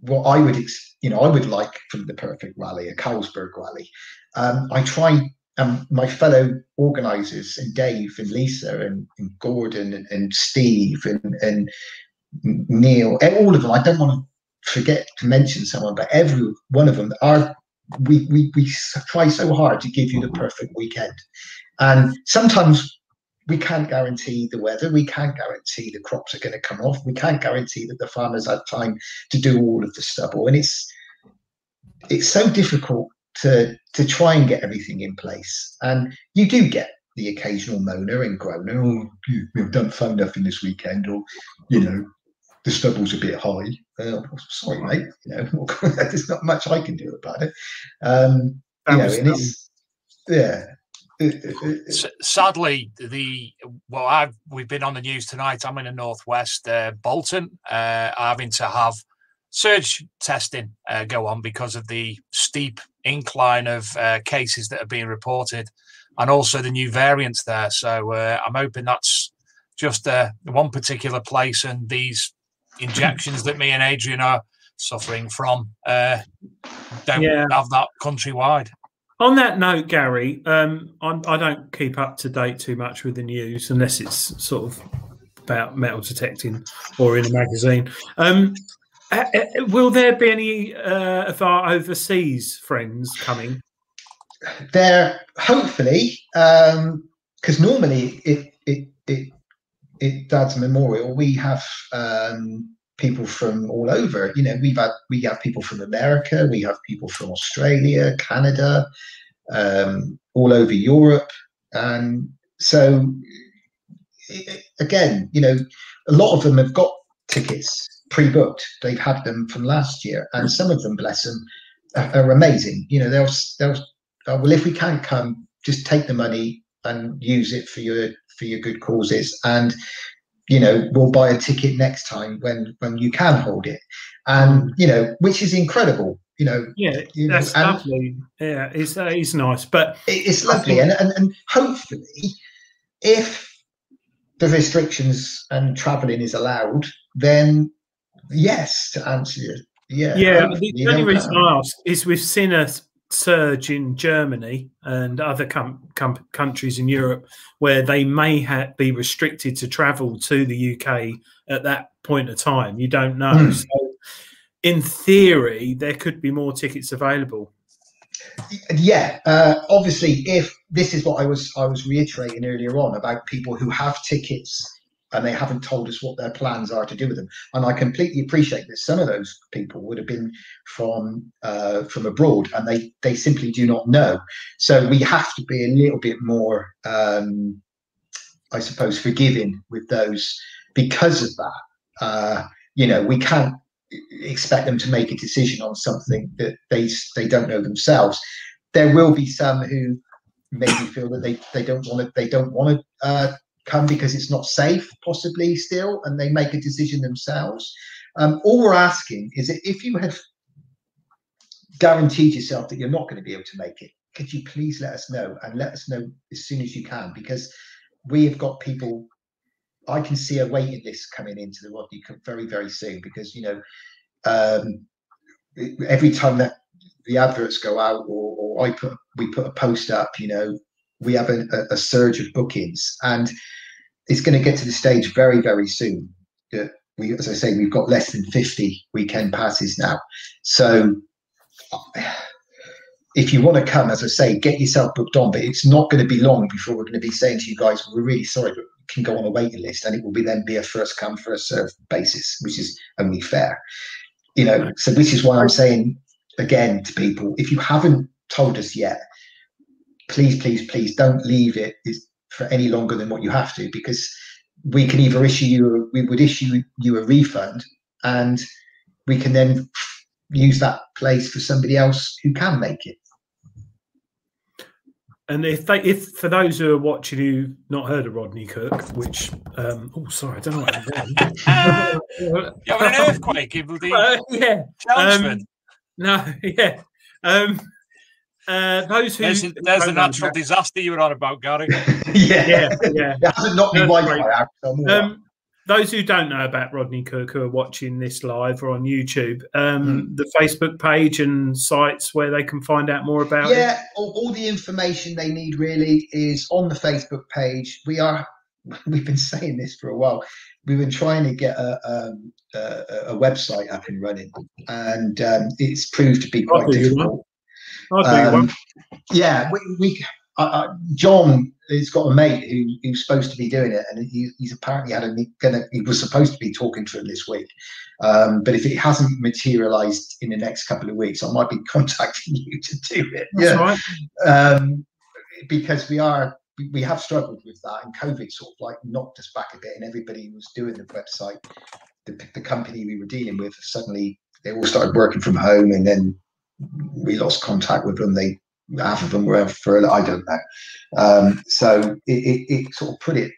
what I would, you know, I would like from the perfect rally, a Carlsberg rally. Um, I try, um, my fellow organisers and Dave and Lisa and, and Gordon and, and, Steve and, and Neil, all of them. I don't want to forget to mention someone, but every one of them are. We, we we try so hard to give you the perfect weekend, and sometimes we can't guarantee the weather. We can't guarantee the crops are going to come off. We can't guarantee that the farmers have time to do all of the stubble. And it's it's so difficult to to try and get everything in place. And you do get the occasional moaner and groaner, oh, we've done fun nothing this weekend, or you know, the stubble's a bit high. Uh, sorry, mate. You know, *laughs* there's not much I can do about it. Um, you know, and it's yeah, sadly, the well, I've we've been on the news tonight. I'm in the northwest, uh, Bolton, uh, having to have surge testing uh, go on because of the steep incline of uh, cases that are being reported, and also the new variants there. So uh, I'm hoping that's just uh, one particular place, and these injections that me and Adrian are suffering from don't yeah. have that countrywide. On that note, Gary, um, I'm, I do not keep up to date too much with the news unless it's sort of about metal detecting or in a magazine. Um, uh, uh will there be any uh, of our overseas friends coming? There, hopefully, because um, normally it, it it it Dad's Memorial, we have um, people from all over. You know, we've had we have people from America, we have people from Australia, Canada, um, all over Europe, and so again, you know, a lot of them have got tickets pre-booked. They've had them from last year, and some of them, bless them, are, are amazing. You know, they'll they'll oh, well, if we can't come, just take the money and use it for your for your good causes. And you know we'll buy a ticket next time when when you can hold it. And you know which is incredible you know. Yeah you that's know, lovely. Yeah it's uh, it's nice. But it's lovely. And, and and hopefully if the restrictions and traveling is allowed then yes to answer you yeah yeah the only reason i ask is we've seen a surge in Germany and other com- com- countries in Europe where they may ha- be restricted to travel to the UK at that point of time. You don't know. Mm. So, in theory, there could be more tickets available. Yeah, uh, obviously, if this is what I was I was reiterating earlier on about people who have tickets and they haven't told us what their plans are to do with them. And I completely appreciate that some of those people would have been from uh, from abroad, and they they simply do not know. So we have to be a little bit more, um, I suppose, forgiving with those because of that. Uh, you know, we can't expect them to make a decision on something that they they don't know themselves. There will be some who maybe feel that they, they don't want to they don't want to uh, come because it's not safe, possibly still, and they make a decision themselves. Um, all we're asking is that if you have guaranteed yourself that you're not going to be able to make it, could you please let us know and let us know as soon as you can because we have got people. I can see a waiting list coming into the Rodney very, very soon because you know um, every time that the adverts go out or, or I put we put a post up, you know, we have a, a, surge of bookings and it's going to get to the stage very very soon that we as i say we've got less than 50 weekend passes now so *sighs* if you want to come, as I say, get yourself booked on. But it's not going to be long before we're going to be saying to you guys, "We're really sorry, but you can go on a waiting list," and it will be then be a first come first serve basis, which is only fair. You know, so this is why I'm saying again to people: if you haven't told us yet, please, please, please don't leave it for any longer than what you have to, because we can either issue you, we would issue you a refund, and we can then use that place for somebody else who can make it. And if they, if for those who are watching who have not heard of Rodney Cook, which um, oh sorry, I don't know what i happened. *laughs* you having an earthquake in *laughs* the uh, yeah, um, no, *laughs* yeah. Um, uh, those who there's, there's a natural disaster you were on about, Gary. *laughs* yeah, yeah, yeah. *laughs* That hasn't knocked me Wi-Fi Um, those who don't know about Rodney Cook who are watching this live or on YouTube, um, mm. the Facebook page and sites where they can find out more about yeah, it. Yeah, all, all, the information they need really is on the Facebook page. We are *laughs* we've been saying this for a while. We've been trying to get a, um, a, a website up and running, and um, it's proved to be quite difficult. Um, yeah, we, we uh, John has got a mate who, who's supposed to be doing it, and he, he's apparently had a gonna. He was supposed to be talking to him this week, um, but if it hasn't materialised in the next couple of weeks, I might be *laughs* contacting you to do it. That's yeah, right. um, because we are we have struggled with that, and COVID sort of like knocked us back a bit, and everybody was doing the website. The, the company we were dealing with suddenly they all started working from home, and then we lost contact with them. They half of them were for I don't know. Um, so it, it, it, sort of put it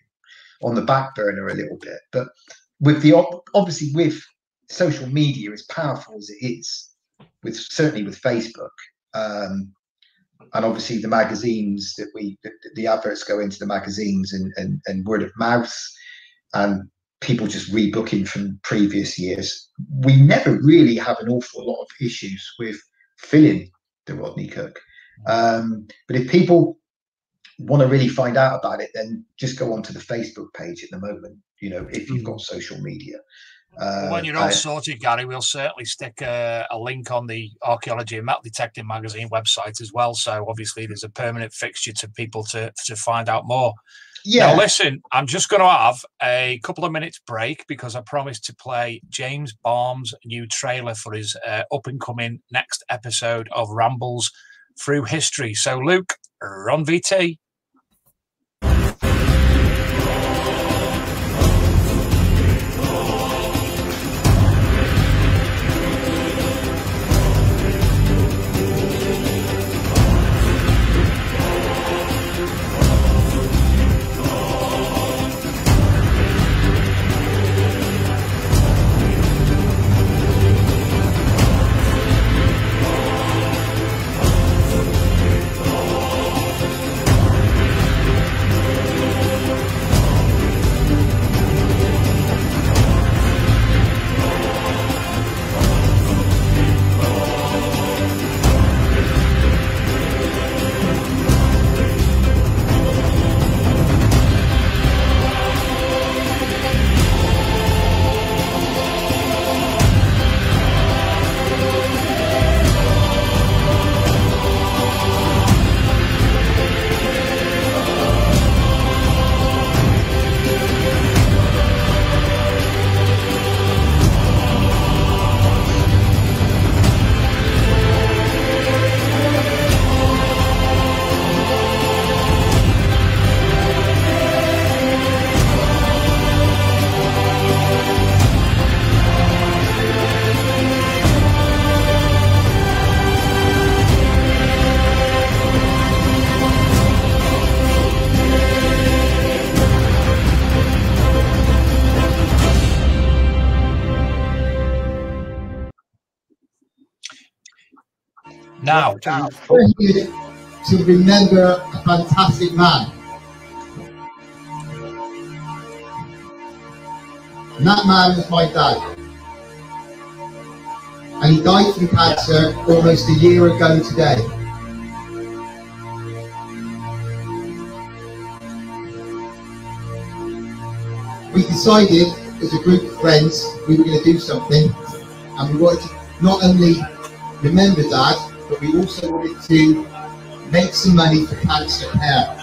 on the back burner a little bit. But with the obviously with social media as powerful as it is, with certainly with Facebook, um, and obviously the magazines that we the, adverts go into the magazines and, and and word of mouth and people just rebooking from previous years. We never really have an awful lot of issues with filling the Rodney Cook. Um, but if people want to really find out about it, then just go onto the Facebook page at the moment. You know, if you've got mm. social media. Uh, when you're all I, sorted, Gary, we'll certainly stick a, a, link on the Archaeology and Metal Detecting magazine website as well. So obviously, there's a permanent fixture to people to to find out more. Yeah. Now, listen, I'm just going to have a couple of minutes break because I promised to play James Baum's new trailer for his uh, up and coming next episode of Rambles through history. So, Luke, run VT. To remember a fantastic man. And that man was my dad. And he died from cancer almost a year ago today. We decided as a group of friends we were going to do something and we wanted to not only remember Dad, but we also wanted to make some money for cancer care.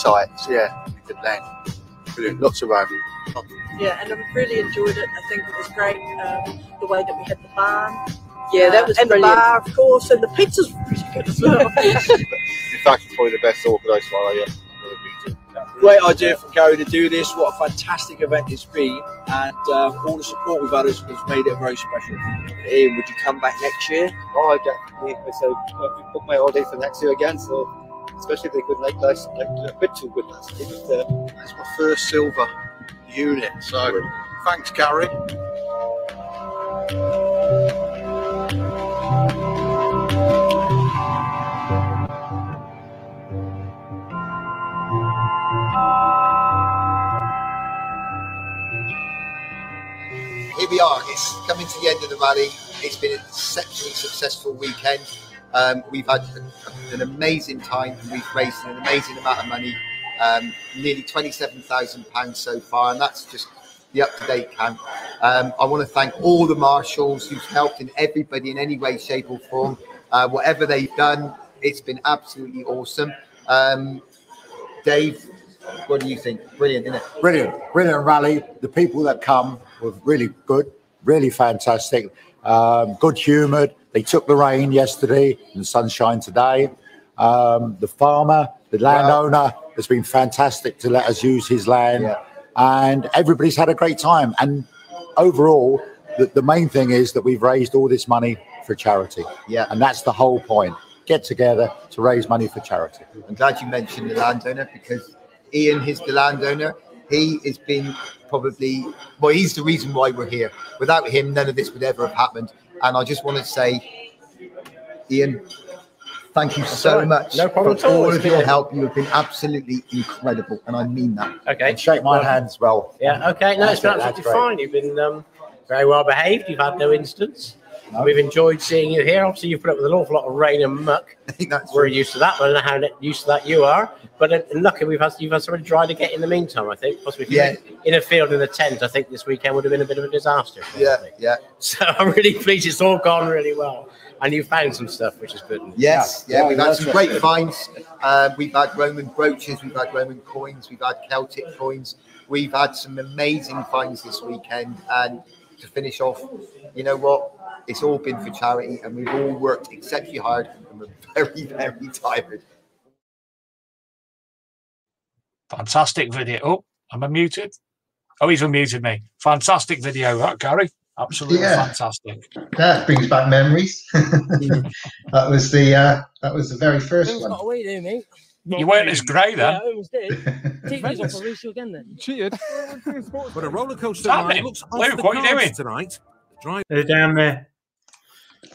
Sites. Yeah, good land. Brilliant. Lots of room. Yeah, and I really enjoyed it. I think it was great um, the way that we had the barn. Yeah, that was and brilliant. the bar, of course, and the pizza's pretty good as well. *laughs* In fact, it's probably the best organised one I ever been to that. Great idea from Gary to do this. What a fantastic event it's been, and um, all the support we've had has, has made it very special. Ian, would you come back next year? Oh, definitely. So I booked my holiday for next year again. So especially if they could like last, like a bit too good last year. But, uh, It's my first silver unit. So thanks, Gary. here we are. It's coming to the end of the rally. It's been an exceptionally successful weekend. Um, we've had an amazing time. and We've raised an amazing amount of money, um, nearly twenty-seven thousand pounds so far, and that's just the up-to-date count. Um, I want to thank all the marshals who've helped in everybody in any way, shape, or form. Uh, whatever they've done, it's been absolutely awesome. Um, Dave, what do you think? Brilliant, isn't it? Brilliant, brilliant rally. The people that come were really good, really fantastic, um, good humoured. They took the rain yesterday and the sunshine today. Um, the farmer, the landowner, has been fantastic to let us use his land, and everybody's had a great time. And overall, the, the main thing is that we've raised all this money for charity. Yeah, and that's the whole point. Get together to raise money for charity. I'm glad you mentioned the landowner because Ian is the landowner. He has been probably, well, he's the reason why we're here. Without him, none of this would ever have happened. And I just want to say, Ian, thank you so right. much No problem for at all. all of your help. You have been absolutely incredible, and I mean that. Okay. shake my hand as well. Yeah, okay. No, it's been absolutely fine. You've been um, very well behaved. You've had no incidents. We've enjoyed seeing you here. Obviously, you've put up with an awful lot of rain and muck. *laughs* I think that's We're used to that. I don't know how used to that you are. But uh, lucky we've had you've had somebody dry to get in the meantime. I think possibly if Yeah. were in a field in a tent. I think this weekend would have been a bit of a disaster. Yeah, yeah. *laughs* So I'm really pleased it's all gone really well, and you found some stuff which is good. Yes, yeah, we've had some great finds. Um, we've had Roman brooches, we've had Roman coins, we've had Celtic coins. We've had some amazing finds this weekend. And to finish off, you know what? It's all been for charity, and we've all worked exceptionally hard, and we're *laughs* very, very tired. Fantastic video. Oh, am I muted? Oh, he's unmuted me. Fantastic video, that Gary. Absolutely Yeah. fantastic. That brings back memories. *laughs* *laughs* that was the uh, that was the very first Almost one. got away there, mate. You weren't as grey Yeah, then. I almost did. Take these off, I'll race you again then. Cheated. but a roller coaster ride it. looks off Luke, the what are you doing? tonight. Drive. They're down there.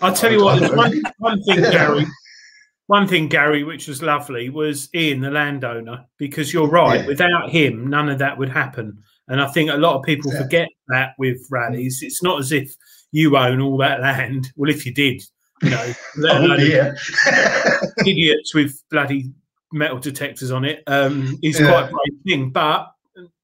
I'll tell you what. *laughs* One, one thing, Gary. One thing, Gary, which was lovely, was Ian, the landowner, because you're right. Yeah. Without him, none of that would happen. And I think a lot of people Yeah. forget that with rallies. It's not as if you own all that land. Well, if you did, you know, *laughs* Oh, *laughs* idiots with bloody metal detectors on it um, is Yeah. quite a brave thing. But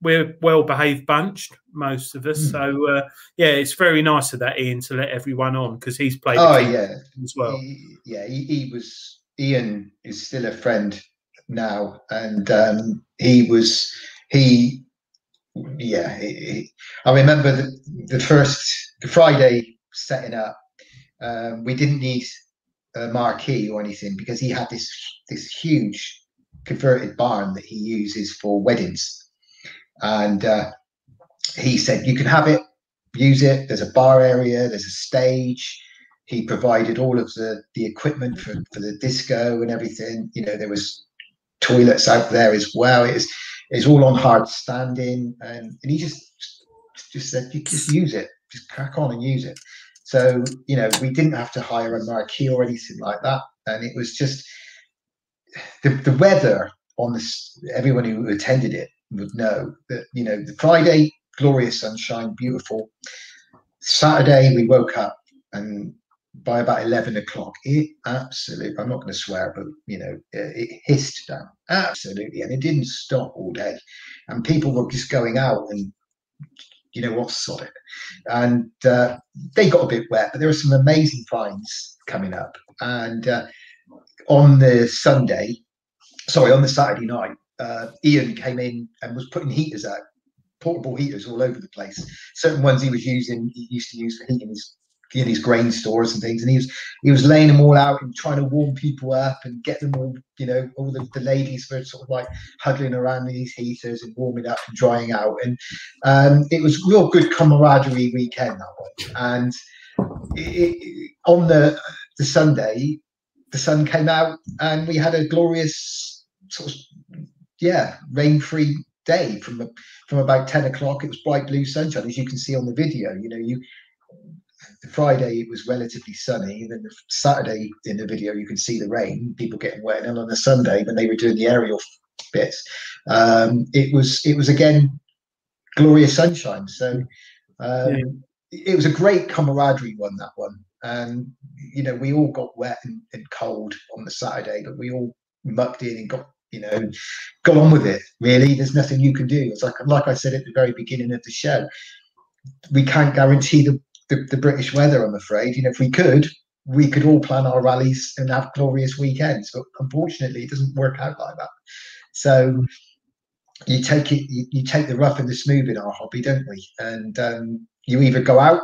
we're well behaved bunch, most of us. Hmm. So uh, yeah, it's very nice of that Ian to let everyone on because he's played. Oh yeah, as well. He- yeah, he, he was. Ian is still a friend now, and um, he was he. Yeah, he- I remember the, the first the Friday setting up. Um, we didn't need a marquee or anything because he had this this huge converted barn that he uses for weddings, and uh, he said you can have it, use it. There's a bar area, there's a stage. He provided all of the the equipment for for the disco and everything. You know, there was toilets out there as well. It's it's all on hard standing, and, and he just just said you just use it, just crack on and use it. So you know, we didn't have to hire a marquee or anything like that, and it was just the the weather on this. Everyone who attended it would know that you know the Friday glorious sunshine, beautiful. Saturday we woke up and by about 11 o'clock it absolutely i'm not going to swear but you know it it hissed down absolutely and it didn't stop all day. And people were just going out and you know what sod it. And uh, they got a bit wet but there were some amazing finds coming up. And uh, on the sunday sorry on the saturday night uh, ian came in and was putting heaters out portable heaters all over the place. Certain ones he was using he used to use for heating his in his grain stores and things. And he was he was laying them all out and trying to warm people up and get them all you know all the, the ladies were sort of like huddling around these heaters and warming up and drying out. And um, it was real good camaraderie weekend that one. And it, it, on the the sunday the sun came out and we had a glorious sort of yeah rain free day from from about 10 o'clock it was bright blue sunshine as you can see on the video you know you the Friday it was relatively sunny, and then the Saturday in the video you can see the rain, people getting wet, and on the Sunday when they were doing the aerial bits, um, it was it was again glorious sunshine. So um, it was a great camaraderie one that one, and you know we all got wet and, and cold on the Saturday, but we all mucked in and got you know go on with it. Really, there's nothing you can do. It's like like I said at the very beginning of the show, we can't guarantee the the, the British weather, I'm afraid. You know, if we could, we could all plan our rallies and have glorious weekends. But unfortunately, it doesn't work out like that. So you take it, you, you take the rough and the smooth in our hobby, don't we? And um, you either go out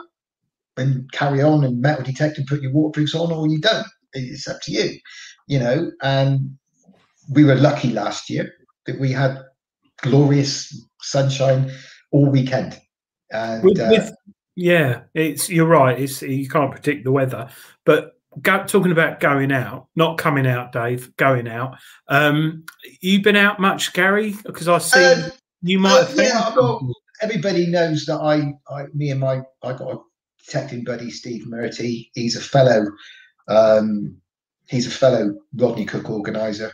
and carry on and metal detect and put your waterproofs on, or you don't. It's up to you, you know. And we were lucky last year that we had glorious sunshine all weekend. And With, uh, with, yeah, it's you're right. It's you can't predict the weather, but go, talking about going out, not coming out, Dave, going out. Um, you been out much, Gary? Because I see Um, you might. Uh, have yeah, got, everybody knows that I, I, me and my, I got a detecting buddy, Steve Murty. He's a fellow, um, he's a fellow Rodney Cook organizer,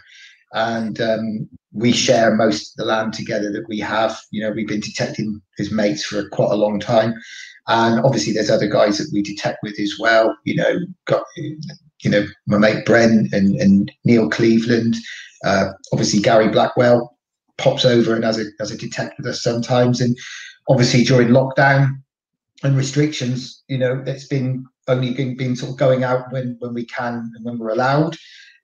and um, we share most of the land together that we have. You know, we've been detecting his mates for quite a long time, And obviously, there's other guys that we detect with as well. You know, got you know my mate Bren and, and Neil Cleveland. Uh, obviously, Gary Blackwell pops over and has a as a detect with us sometimes. And obviously, during lockdown and restrictions, you know, it's been only been, been sort of going out when when we can and when we're allowed.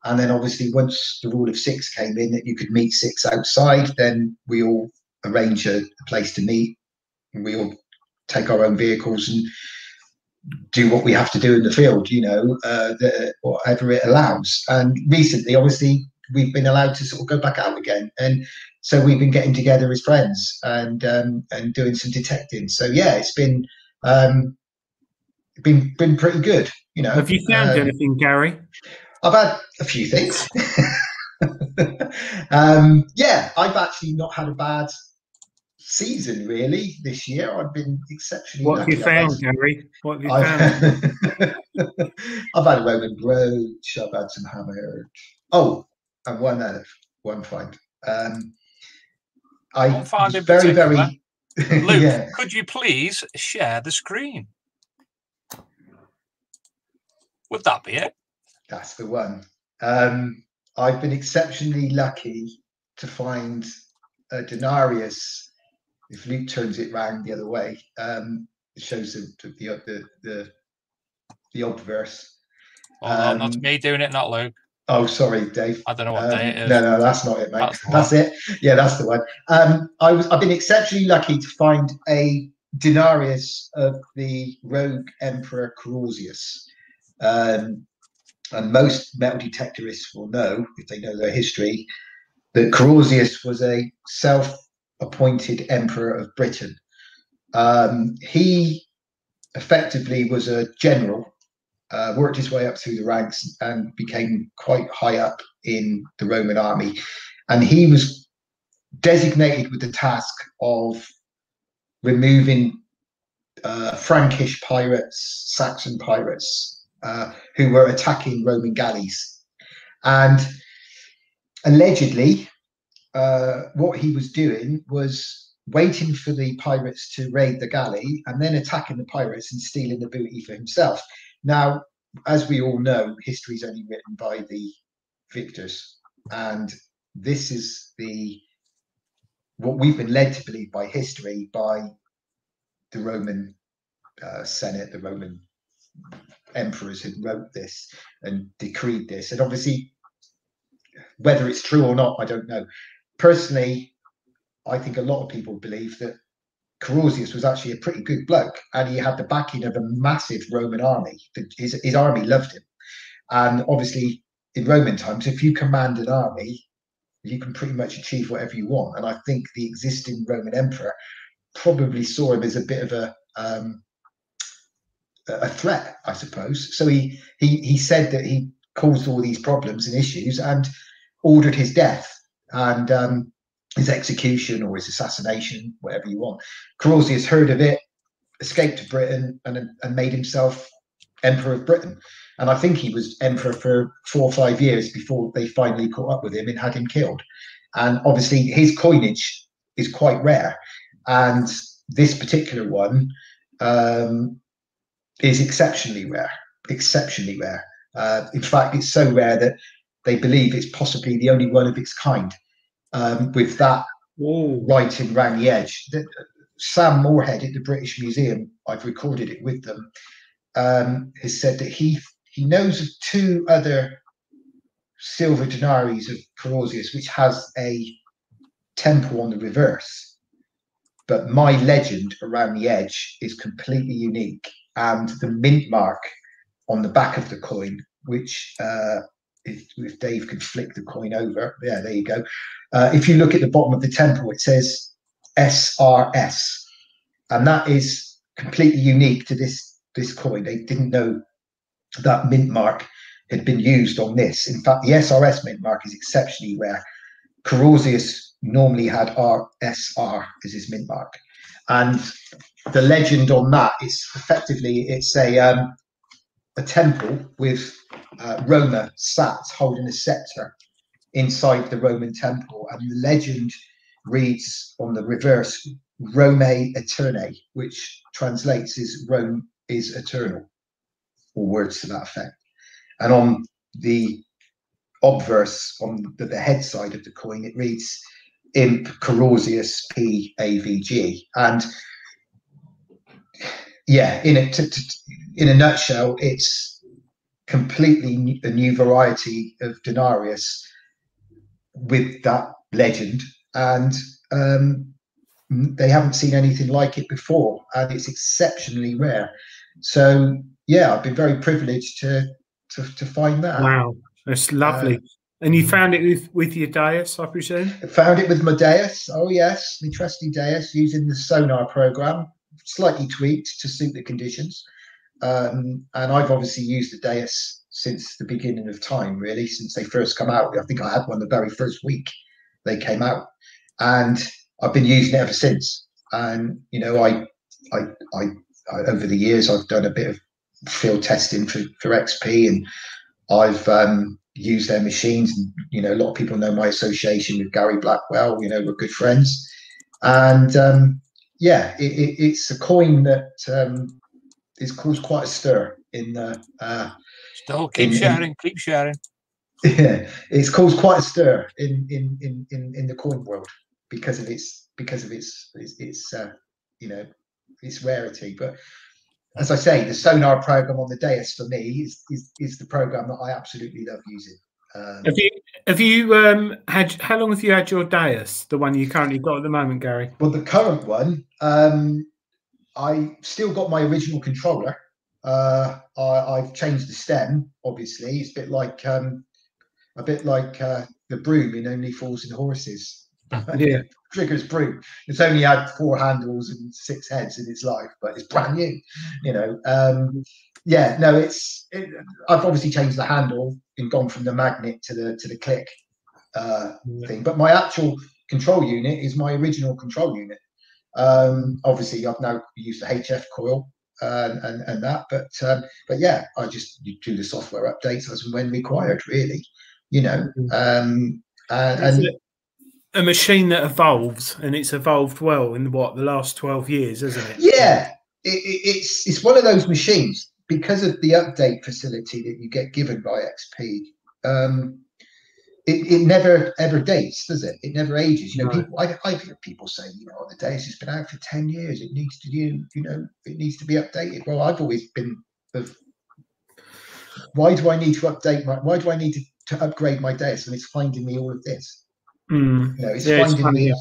And then obviously, once the rule of six came in that you could meet six outside, then we all arrange a, place to meet. And we all take our own vehicles and do what we have to do in the field, you know, uh, the, whatever it allows. And recently, obviously, we've been allowed to sort of go back out again, and so we've been getting together as friends and um, and doing some detecting. So yeah, it's been um, been been pretty good. You know, Have you found Um, anything, Gary? I've had a few things. *laughs* um, yeah, I've actually not had a bad season really this year. I've been exceptionally. What have you lucky. I've found, had- Gary? What have you found? I've, *laughs* I've had a Roman brooch. I've had some hammer. Oh, and one uh, one find. Um, I One find in very very *laughs* Luke, yeah. could you please share the screen? Would that be it? That's the one. Um, I've been exceptionally lucky to find a denarius. If Luke turns it round the other way, um, it shows the the the the, the obverse. That's Um, me doing it, not Luke. Oh, sorry, Dave. I don't know what Um, day it is. No, no, that's not it, mate. That's That's, it. Yeah, that's the one. Um, I was I've been exceptionally lucky to find a denarius of the rogue emperor Carausius. Um, and most metal detectorists will know, if they know their history, that Carausius was a self-appointed emperor of Britain. Um, he effectively was a general uh, worked his way up through the ranks and became quite high up in the Roman army. And he was designated with the task of removing uh, Frankish pirates, Saxon pirates, uh, who were attacking Roman galleys. And allegedly, uh, what he was doing was waiting for the pirates to raid the galley and then attacking the pirates and stealing the booty for himself. Now, as we all know, history is only written by the victors, and this is the what we've been led to believe by history, by the Roman uh, Senate, the Roman emperors who wrote this and decreed this, and obviously, whether it's true or not, I don't know. Personally, I think a lot of people believe that Carausius was actually a pretty good bloke, and he had the backing of a massive Roman army. His, his army loved him, and obviously, in Roman times, if you command an army, you can pretty much achieve whatever you want. And I think the existing Roman emperor probably saw him as a bit of a um, a threat, I suppose. So he he he said that he caused all these problems and issues and ordered his death and um, his execution or his assassination, whatever you want. Carausius heard of it, escaped to Britain, and and made himself emperor of Britain. And I think he was emperor for four or five years before they finally caught up with him and had him killed. And obviously, his coinage is quite rare, and this particular one um, is exceptionally rare. Exceptionally rare. Uh, in fact, it's so rare that they believe it's possibly the only one of its kind. Um, with that writing around the edge, The- Sam Moorhead at the British Museum, I've recorded it with them, um, has said that he he knows of two other silver denaries of Carausius, which has a temple on the reverse. But my legend around the edge is completely unique, and the mint mark on the back of the coin, which uh, if, if Dave can flick the coin over, yeah, there you go. Uh, if you look at the bottom of the temple, it says SRS, and that is completely unique to this this coin. They didn't know that mint mark had been used on this. In fact, the SRS mint mark is exceptionally rare. Carausius normally had RSR as his mint mark, and the legend on that is effectively it's a um, a temple with uh, Roma sat holding a scepter inside the Roman temple, and the legend reads on the reverse Rome Eterne, which translates as Rome is eternal, or words to that effect. And on the obverse, on the, the head side of the coin, it reads Imp Carausius P A V G. And yeah, in a, t- t- in a nutshell, it's completely a new variety of denarius with that legend, and um, they haven't seen anything like it before, and it's exceptionally rare. So yeah, I've been very privileged to to, to find that. Wow, that's lovely. And you found it with, with your Deus, I presume? I found it with my Deus. Oh yes, my trusty Deus using the sonar program, slightly tweaked to suit the conditions. Um, and I've obviously used the Deus since the beginning of time, really, since they first come out. I think I had one the very first week they came out, and I've been using it ever since. And you know, I, I, I, I over the years I've done a bit of field testing for, for XP, and I've um, used their machines. And, you know, a lot of people know my association with Gary Blackwell. You know, we're good friends, and um, yeah, it, it, it's a coin that um, has caused quite a stir in the. Uh, Still keep in- in- sharing, keep sharing. yeah, it's caused quite a stir in in in in, in the coin world because of its because of its its, its uh, you know its rarity. But as I say, the sonar program on the Deus for me is is, is the program that I absolutely love using. Um, Have you have you um had how long have you had your Deus, the one you currently got at the moment, Gary? Well, the current one, um, I still got my original controller. Uh, I, I've changed the stem. Obviously, it's a bit like um, a bit like uh, the broom in Only Fools and Horses. *laughs* Yeah. Trigger's brute. It's only had four handles and six heads in its life, but it's brand new. You know. Um, yeah. No, it's. It, I've obviously changed the handle and gone from the magnet to the to the click uh, thing. But my actual control unit is my original control unit. Um, obviously, I've now used the HF coil and, and, and that, but um, but yeah, I just do the software updates as and when required, really. You know, um, and, and a, machine that evolves, and it's evolved well in what the last twelve years, isn't it? yeah, it, it, it's it's one of those machines because of the update facility that you get given by XP. Um, it, it never ever dates, does it? It never ages. You know, No. people, I, I hear people say, you know, the days it's been out for ten years. It needs to, you, you know, it needs to be updated. Well, I've always been of why do I need to update my? Why do I need to, to upgrade my Deus? And it's finding me all of this. Mm. You know, it's Yeah, finding.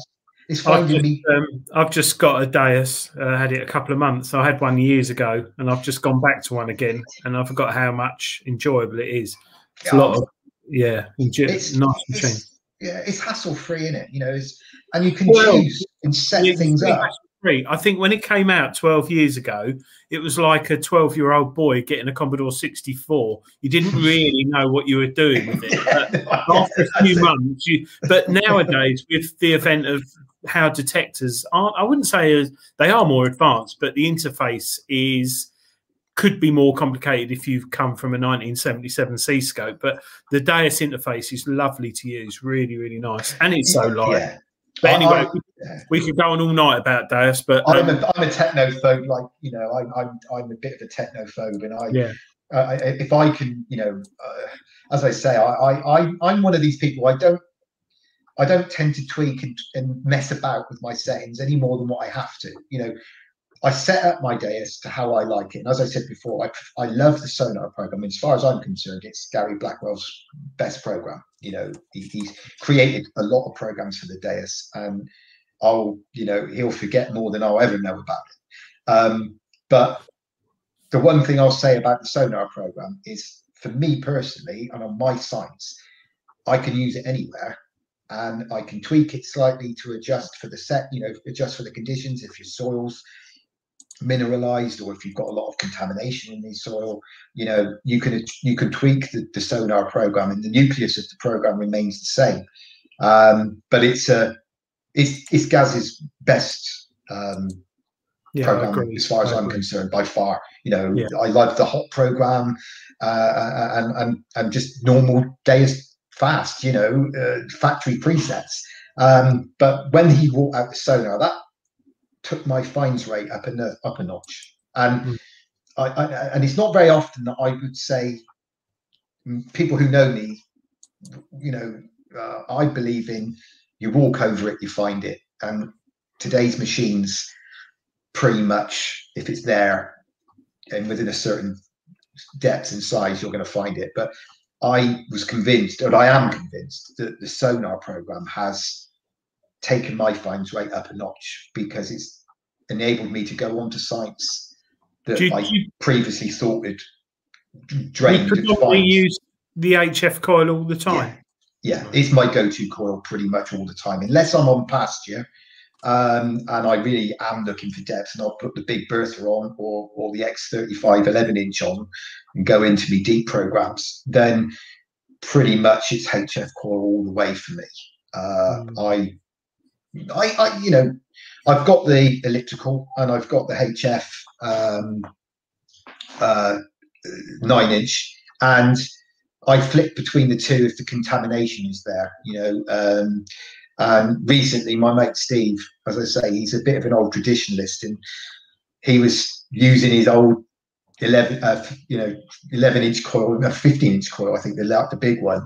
It's I've finding just, me. um, I've just got a Deus. Uh, had it a couple of months. I had one years ago, and I've just gone back to one again, and I forgot how much enjoyable it is. It's a lot of yeah, It's- nice machine. Yeah, it's hassle free in it. You know, it's, and you can Well, choose and set Yeah, things up. Free. I think when it came out 12 years ago, it was like a 12 year old boy getting a Commodore 64. You didn't *laughs* really know what you were doing with it. But *laughs* after a few months, you, but nowadays, with the event of how detectors aren't, I wouldn't say they are more advanced, but the interface is could be more complicated if you've come from a 1977 C.Scope. But the Deus interface is lovely to use, really, really nice, and it's so light. Yeah. But anyway, I- we- could go on all night about Deus, but I'm um, a I'm a technophobe, like you know, I'm I'm I'm a bit of a technophobe, and I Yeah. uh, I, if I can, you know, uh, as I say, I, I I I'm one of these people. I don't I don't tend to tweak and, and mess about with my settings any more than what I have to. You know, I set up my Deus to how I like it, and as I said before, I I love the Sonar program. As far as I'm concerned, it's Gary Blackwell's best program. You know, he, he's created a lot of programs for the Deus, and I'll, you know, he'll forget more than I'll ever know about it. Um, but the one thing I'll say about the Sonar program is, for me personally, and on my sites, I can use it anywhere, and I can tweak it slightly to adjust for the set, you know, adjust for the conditions. If your soil's mineralized or if you've got a lot of contamination in the soil, you know, you can you can tweak the, the Sonar program, and the nucleus of the program remains the same. Um, but it's a it's it's Gaz's best um, Yeah, program as far as I'm concerned by far. You know, Yeah. I love the hot program uh, and and and just normal Deus fast. You know, uh, factory presets. Um, but when he brought out the Sonar, that took my fines rate up a up a notch, and I, I and it's not very often that I would say mm, people who know me, you know, uh, I believe in you walk over it, you find it, and today's machines pretty much if it's there and within a certain depth and size, you're going to find it. But I was convinced, and I am convinced, that the sonar program has taken my finds rate up a notch because it's enabled me to go onto sites that you- I you- previously thought would You drain the predominantly use the HF coil all the time. Yeah, it's my go-to coil pretty much all the time, unless I'm on pasture. Um, and I really am looking for depth, and I'll put the big Bertha on or or the X35 11 inch on and go into me deep programs. Then pretty much it's HF coil all the way for me. Uh, I, I, I, you know, I've got the elliptical and I've got the HF um, uh, nine inch, and I flip between the two if the contamination is there. You know, um, and recently my mate Steve, as I say, he's a bit of an old traditionalist, and he was using his old 11, uh, you know, 11 inch coil, a 15 inch coil, I think the the big one.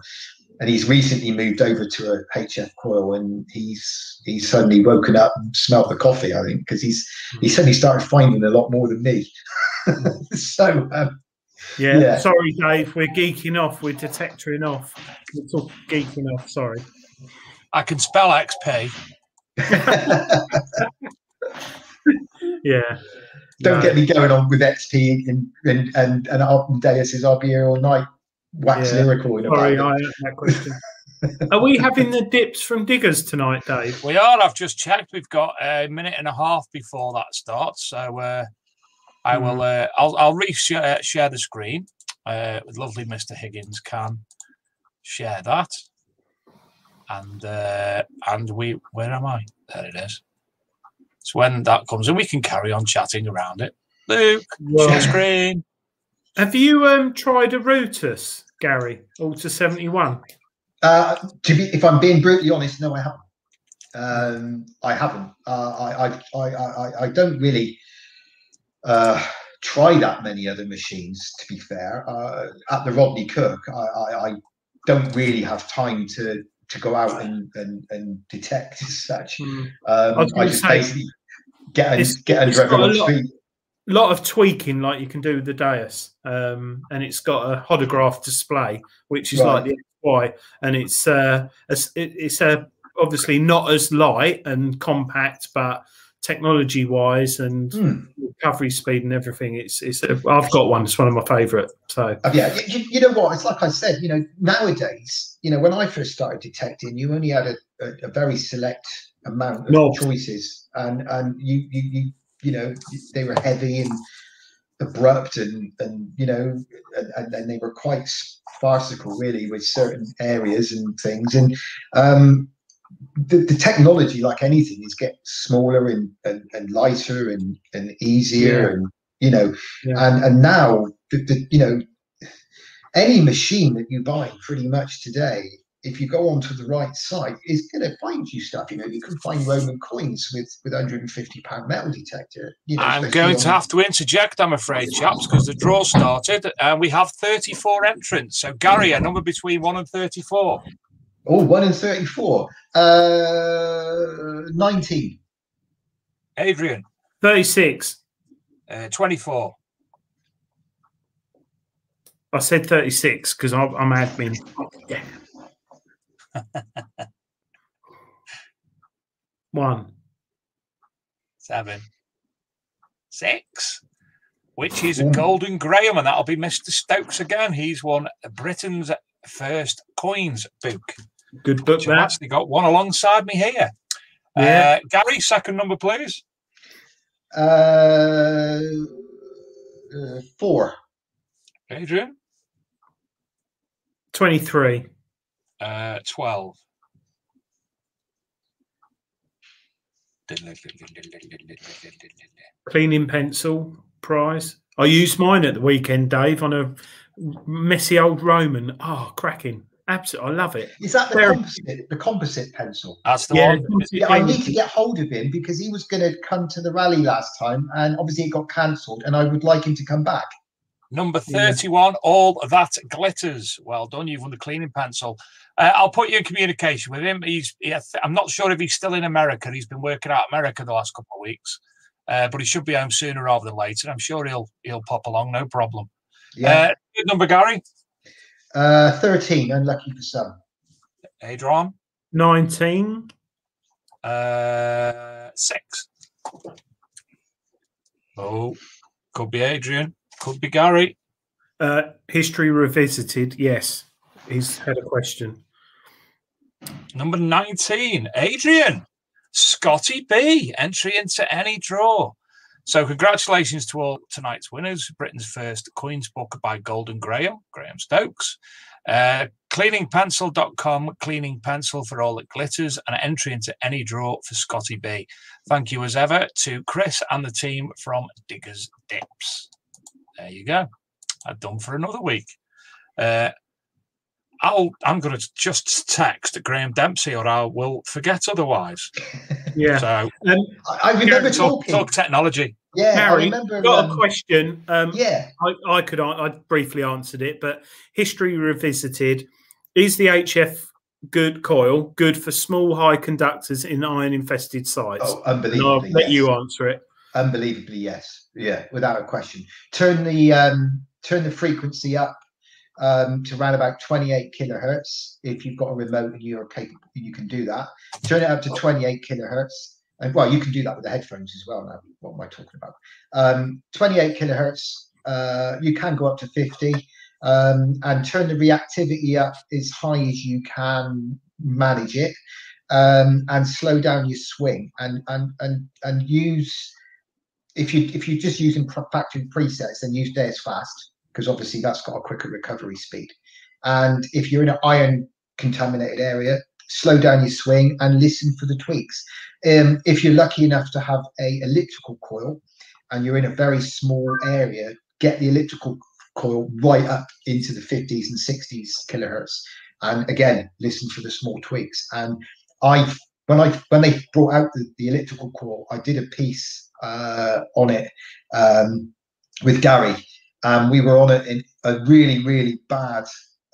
And he's recently moved over to a HF coil, and he's he's suddenly woken up and smelled the coffee. I think because he's he suddenly started finding a lot more than me. *laughs* so um, Yeah. Yeah. Sorry, Dave. We're geeking off. We're detectoring off. We're talk- geeking off. Sorry. I can spell XP. Yeah. Don't No. get me going on with XP and and and, and Alton Deus says I'll be here all night, wax Yeah. lyrical in Sorry, about I it. had that question. Are we having the dips from diggers tonight, Dave? We are. I've just checked. We've got a minute and a half before that starts. So uh, I will. Uh, I'll. I'll re-share share the screen. Uh, with lovely Mr. Higgins can share that, and uh, and we. Where am I? There it is. So when that comes in, we can carry on chatting around it. Luke, Well- share screen. Have you um tried a Rutus, Gary? Seventy one. Uh, to be, if I'm being brutally honest, no, I haven't. Um, I haven't. Uh, I, I, I, I, don't really uh, try that many other machines. To be fair, uh, at the Rodney Cook, I, I, don't really have time to to go out and and, and detect as such. Um, I I, just say, basically get It's- get it's under got a everyone's lot- of tweaking like you can do with the Deus, um, and it's got a hodograph display, which is like Right. the XY, and it's uh, it's, it- it's uh, obviously not as light and compact, but technology wise and Hmm. recovery speed and everything, it's it's. A, I've got one. It's one of my favourite. So Uh, yeah, you, you- know what? It's like I said. You know, nowadays, you know, when I first started detecting, you only had a, a, a very select amount of choices, and and you you you you know they were heavy and abrupt, and and you know, and, and, they were quite farcical, really, with certain areas and things, and um. The, the technology, like anything, is get smaller and, and, and lighter and, and easier, Yeah. and you know, Yeah. and and now the, the you know any machine that you buy pretty much today, if you go onto the right site, is going to find you stuff. You know, you can find Roman coins with with 150 pound metal detector. You know, I'm especially going to have to interject, I'm afraid, chaps, because the draw started and we have 34 entrants. So, Gary, a number between 1 and 34. Oh, one in 34. Uh, 19. Adrian, thirty six. uh, 24. I said thirty six because I'm, I'm admin. Yeah. One. Seven. Six. Which is Golden Graham, and that'll be Mr. Stokes again. He's won Britain's first coins book. Good book, Which I've actually got one alongside me here. Yeah. Uh, Gary, second number, please. Uh, uh, four. Adrian, Twenty three. Uh, 12. cleaning pencil prize. I used mine at the weekend, Dave, on a messy old Roman. Oh, cracking! absolutely. I love it. Is that the They're- composite, the composite pencil? That's the Yeah, one. Yeah, I need to get hold of him because he was going to come to the rally last time, and obviously it got cancelled. And I would like him to come back. Number 31, all that glitters. Well done. You've won the cleaning pencil. Uh, I'll put you in communication with him. He's, he, I'm not sure if he's still in America. He's been working out America the last couple of weeks, uh, but he should be home sooner rather than later. I'm sure he'll he'll pop along, no problem. Yeah. Uh, good number, Gary. Uh, Thirteen, unlucky for some. Adrian. 19. Uh, six. Oh, could be Adrian. Could be Gary. Uh, history revisited. Yes, he's had a question. Number 19, Adrian. Scotty B, entry into any draw. So, congratulations to all tonight's winners. Britain's first coins book by Golden Graham, Graham Stokes. Uh, cleaningpencil.com, cleaning pencil for all that glitters, and entry into any draw for Scotty B. Thank you as ever to Chris and the team from Diggers Dips. There you go. I've done for another week. Uh, I'll, I'm going to just text Graham Dempsey or I will forget otherwise. *laughs* Yeah. So Um, I, I remember talk, talking. talk technology. Yeah, I Harry, remember. got a um, question. Um, yeah, I, I could. an- I briefly answered it, but history revisited. Is the HF good coil good for small high conductors in iron infested sites? Oh, And I'll let yes. you answer it. Unbelievably, yes. Yeah, without a question. Turn the um, turn the frequency up um, to around about 28 kilohertz. If you've got a remote and you're capable, you can do that. Turn it up to 28 kilohertz. And well, you can do that with the headphones as well. Now, what am I talking about? Um, 28 kilohertz. Uh, you can go up to 50 um, and turn the reactivity up as high as you can manage it um, and slow down your swing and and and and use if you if you're just using factory presets then use theirs fast because obviously that's got a quicker recovery speed. And if you're in an iron contaminated area slow down your swing and listen for the tweaks. Um, if you're lucky enough to have a elliptical coil and you're in a very small area get the elliptical coil right up into the 50s and 60s kilohertz. And again listen for the small tweaks. And i when i when they brought out the, the elliptical coil i did a piece uh, on it um, with gary and we were on a, a really really bad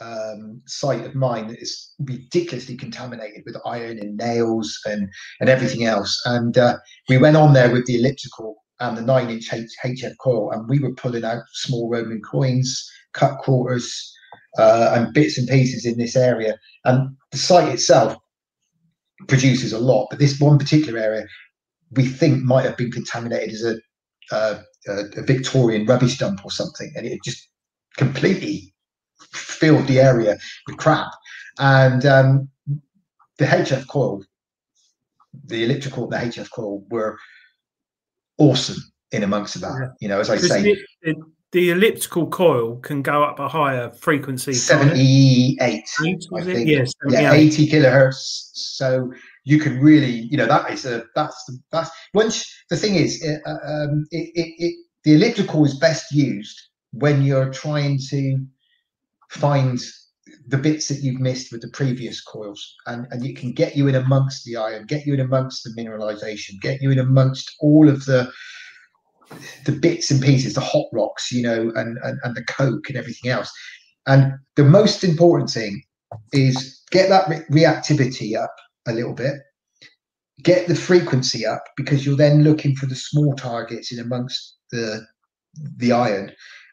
um, site of mine that is ridiculously contaminated with iron and nails and and everything else and uh, we went on there with the elliptical and the nine inch H- HF coil, and we were pulling out small Roman coins, cut quarters, uh, and bits and pieces in this area. And the site itself produces a lot, but this one particular area we think might have been contaminated as a, uh, a, Victorian rubbish dump or something, and it just completely filled the area with crap. And um, the HF coil, the elliptical, and the HF coil were awesome in amongst that. You know, as I say, the, the, the elliptical coil can go up a higher frequency. 78, I think. Yeah, yeah, 80 kilohertz. So you can really, you know, that is a that's the that's once the thing is, uh, um, it, it, it the elliptical is best used when you're trying to find the bits that you've missed with the previous coils and and it can get you in amongst the iron get you in amongst the mineralization get you in amongst all of the the bits and pieces the hot rocks you know and and, and the coke and everything else. And the most important thing is get that re- reactivity up a little bit. Get the frequency up because you're then looking for the small targets in amongst the the iron.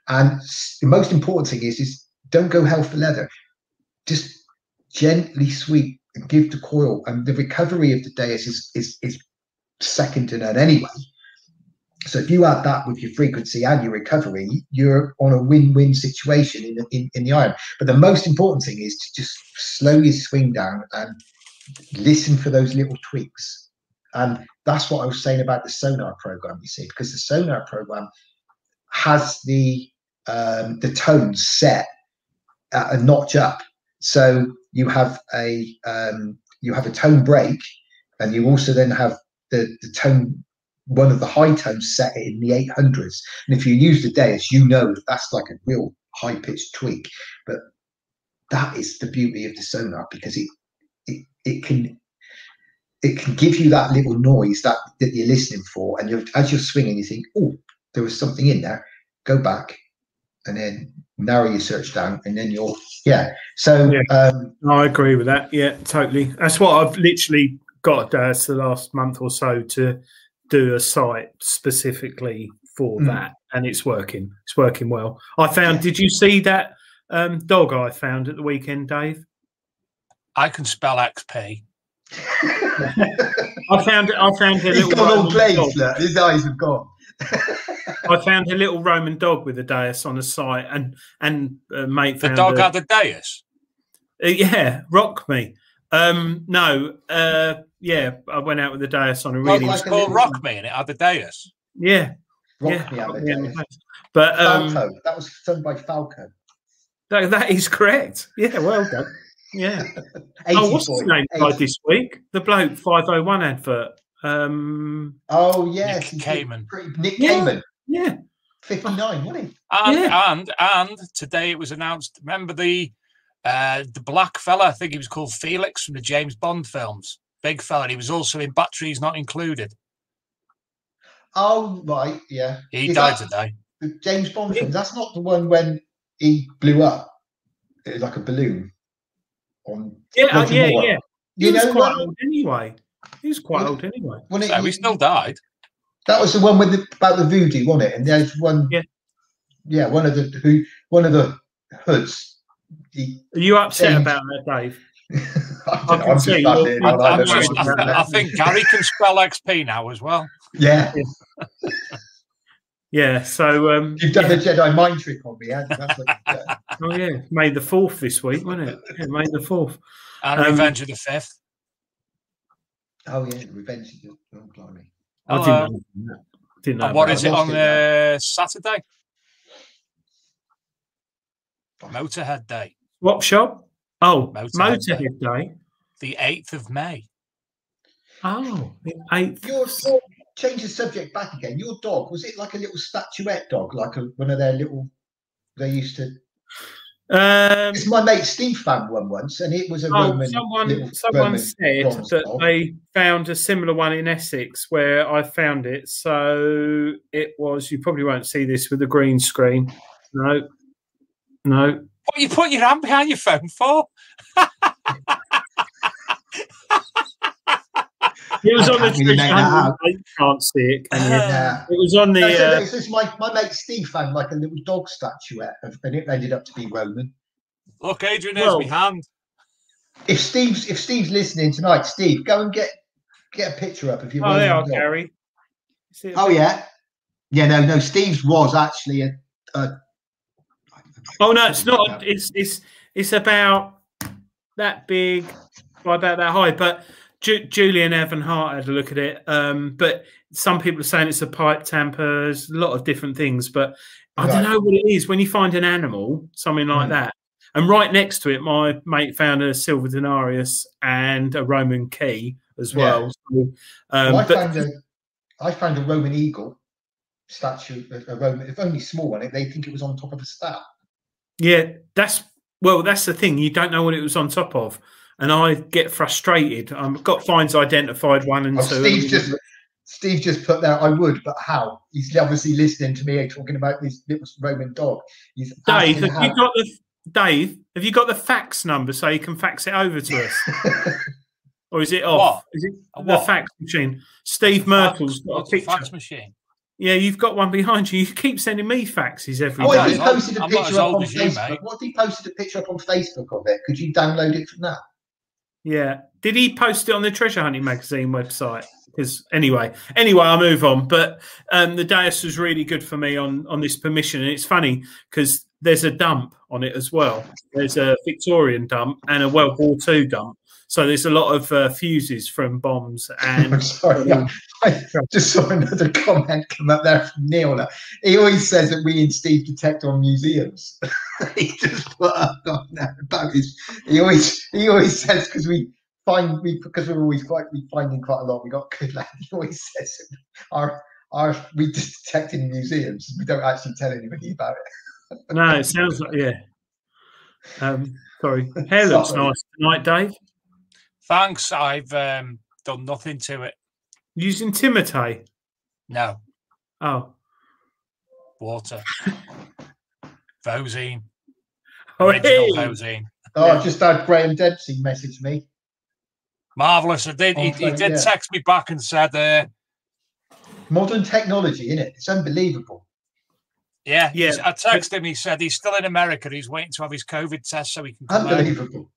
And the most important thing is is don't go hell for leather. Just gently sweep and give the coil. And the recovery of the Deus is is, is second to none anyway. So if you add that with your frequency and your recovery you're on a win-win situation in, in, in the iron. But the most important thing is to just slow your swing down and listen for those little tweaks and that's what i was saying about the sonar program you see because the sonar program has the um, the tones set at a notch up. So you have a um, you have a tone break, and you also then have the, the tone one of the high tones set in the 800s. And if you use the Deus, you know that's like a real high pitched tweak. But that is the beauty of the sonar because it it, it can it can give you that little noise that, that you're listening for, and you're, as you're swinging, you think, "Oh, there was something in there." Go back, and then narrow your search down, and then you're yeah. So um, I agree with that. Yeah, totally. That's what I've literally got uh, the last month or so to do a site specifically for Mm. that, and it's working. It's working well. I found. Did you see that um, dog I found at the weekend, Dave? I can spell XP. *laughs* I found. I found a he's little. gone all Roman glazed. dog. Look, his eyes have gone. *laughs* I found a little Roman dog with a Deus on the site, and and uh, mate The found dog a- had a Deus. Uh, yeah, rock me. Um, no, uh, yeah, I went out with the Deus on a Well, really. it's called Rock Me and it had a Deus. Yeah, Rock yeah, me out rock of me on the the Deus. Deus. But um, Falco. That was done by Falco. that, that is correct. Yeah, well done. Yeah. *laughs* oh, what's his name boy, died 80. this week? The bloke five oh one advert. Um, Oh yes, Nick he Kamen. pretty- Nick Yeah. Kamen, yeah, fifty nine, wasn't he? And Yeah. and and today it was announced. Remember the uh the black fella? I think he was called Felix from the James Bond films. Big fella. and He was also in Batteries Not Included. Oh right, yeah. He Is died today. the James Bond film. That's not the one when he blew up It was like a balloon. On yeah, uh, yeah, Moore. yeah. He You was know quite what? old anyway. He was quite old anyway. When it- So he still died. That was the one with the, about the voodoo, wasn't it? And there's one. Yeah. Yeah, one of the who one of the hoods. He, Are you upset James- about that, Dave? *laughs* I I don't know, can I'm see just you're- fascinated I'm- I'm just- I, I *laughs* think Gary can spell XP now as well. Yeah, Yeah. So um, you've done the Jedi mind trick on me. haven't you? That's what you've done. *laughs* oh yeah, May the fourth this week, wasn't it? Yeah, May the fourth. And Um, Revenge of the Fifth. Oh yeah, Revenge of the oh, blimey. I Hello. didn't know. Didn't know. And what it on it now. uh, Saturday? Motorhead Day, What shop. Oh, Motorhead Motorhead Day. the 8th of May. Oh, the eighth. Your your- change the subject back again. Your dog was it like a little statuette dog, like a, one of their little? They used to. Um, It's my mate Steve found one once, and it was a Oh, Roman. someone little someone Roman said bronze that dog. they found a similar one in Essex where I found it. So it was. You probably won't see this with the green screen. No, no. What you put your hand behind your phone for? *laughs* It was I on the can't really Trish make that Hunter. out. You can't see it, can you? Yeah. It was on the. No, so Uh, it's my, my mate Steve found like a little dog statuette, of, and it ended up to be Roman. Look, Adrian, here's Well- my hand. If Steve's if Steve's listening tonight, Steve, go and get get a picture up of your. oh, they Roman are. Gary. Oh yeah, yeah. No, no. Steve's was actually a. a Oh no, it's not. It's it's it's about that big, by about that high. But Ju- Julian Evan Hart had a look at it. Um, but some people are saying it's a pipe tamper. There's a lot of different things, but I don't know what it is. When you find an animal, something like Mm. that, and right next to it, my mate found a silver denarius and a Roman key as Yeah. well. So, um, well, I but found a I found a Roman eagle statue, a, a Roman, if only small one. They think it was on top of a staff. Yeah, that's well, that's the thing. You don't know what it was on top of, and I get frustrated. I've got finds identified one and Oh, two. Steve just Steve just put there. I would, but how? He's obviously listening to me eh, talking about this little Roman dog. He's Dave, asking have you got the Dave? Have you got the fax number so you can fax it over to us, *laughs* or is it off? What? Is it A the what? fax machine? Steve Merkel's got a picture. fax machine? Yeah, you've got one behind you. You keep sending me faxes every Oh, day. if he posted a I'm picture up on you, Facebook, mate. what if he posted a picture up on Facebook of it? Could you download it from that? Yeah. Did he post it on the Treasure Hunting magazine website? Because anyway, anyway, I'll move on. But um, the Deus was really good for me on on this permission, and it's funny because there's a dump on it as well. There's a Victorian dump and a World War II dump. So there's a lot of uh, fuses from bombs and I'm *laughs* sorry. I, I just saw another comment come up there from Neil. He always says that we in Steve detect on museums. *laughs* he just put up on there about his. He always he always says because we find we because we're always quite we finding quite a lot. We got good lad. He always says that our our we detect in museums. We don't actually tell anybody about it. no, it sounds like yeah. Um, sorry, hair looks Sorry. nice tonight, Dave. Thanks. I've um, done nothing to it. Using Timotei. No Oh, water. *laughs* Vosene. Oh, Original hey. Vosene. Oh, I've just had Graham Dempsey message me. Marvelous. I did. He, he did yeah. text me back and said, uh, Modern technology, isn't it? It's unbelievable. "Yeah, Yeah. I texted him. He said he's still in America. He's waiting to have his COVID test so he can come home." Unbelievable.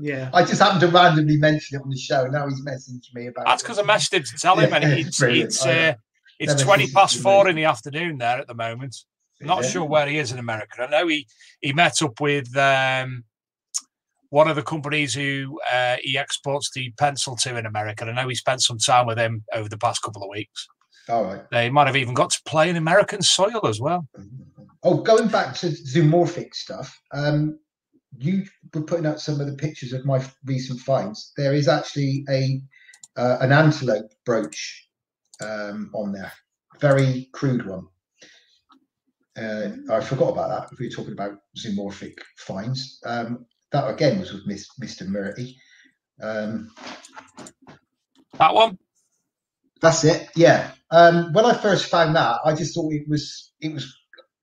Yeah. I just happened to randomly mention it on the show. Now he's messaged me about That's because I messaged him to tell him, Yeah, and it's brilliant. it's uh, it's Never twenty past four amaze in the afternoon there at the moment. Not Yeah. sure where he is in America. I know he he met up with um, one of the companies who uh, he exports the pencil to in America. I know he spent some time with him over the past couple of weeks. All right. They might have even got to play in American soil as well. Oh, going back to zoomorphic stuff, um, you were putting out some of the pictures of my recent finds. There is actually a uh, an antelope brooch um, on there, very crude one. Uh, I forgot about that. If we were talking about zoomorphic finds, um, that again was with Miss, Mr. Murray. Um, That one. That's it. Yeah. Um, when I first found that, I just thought it was it was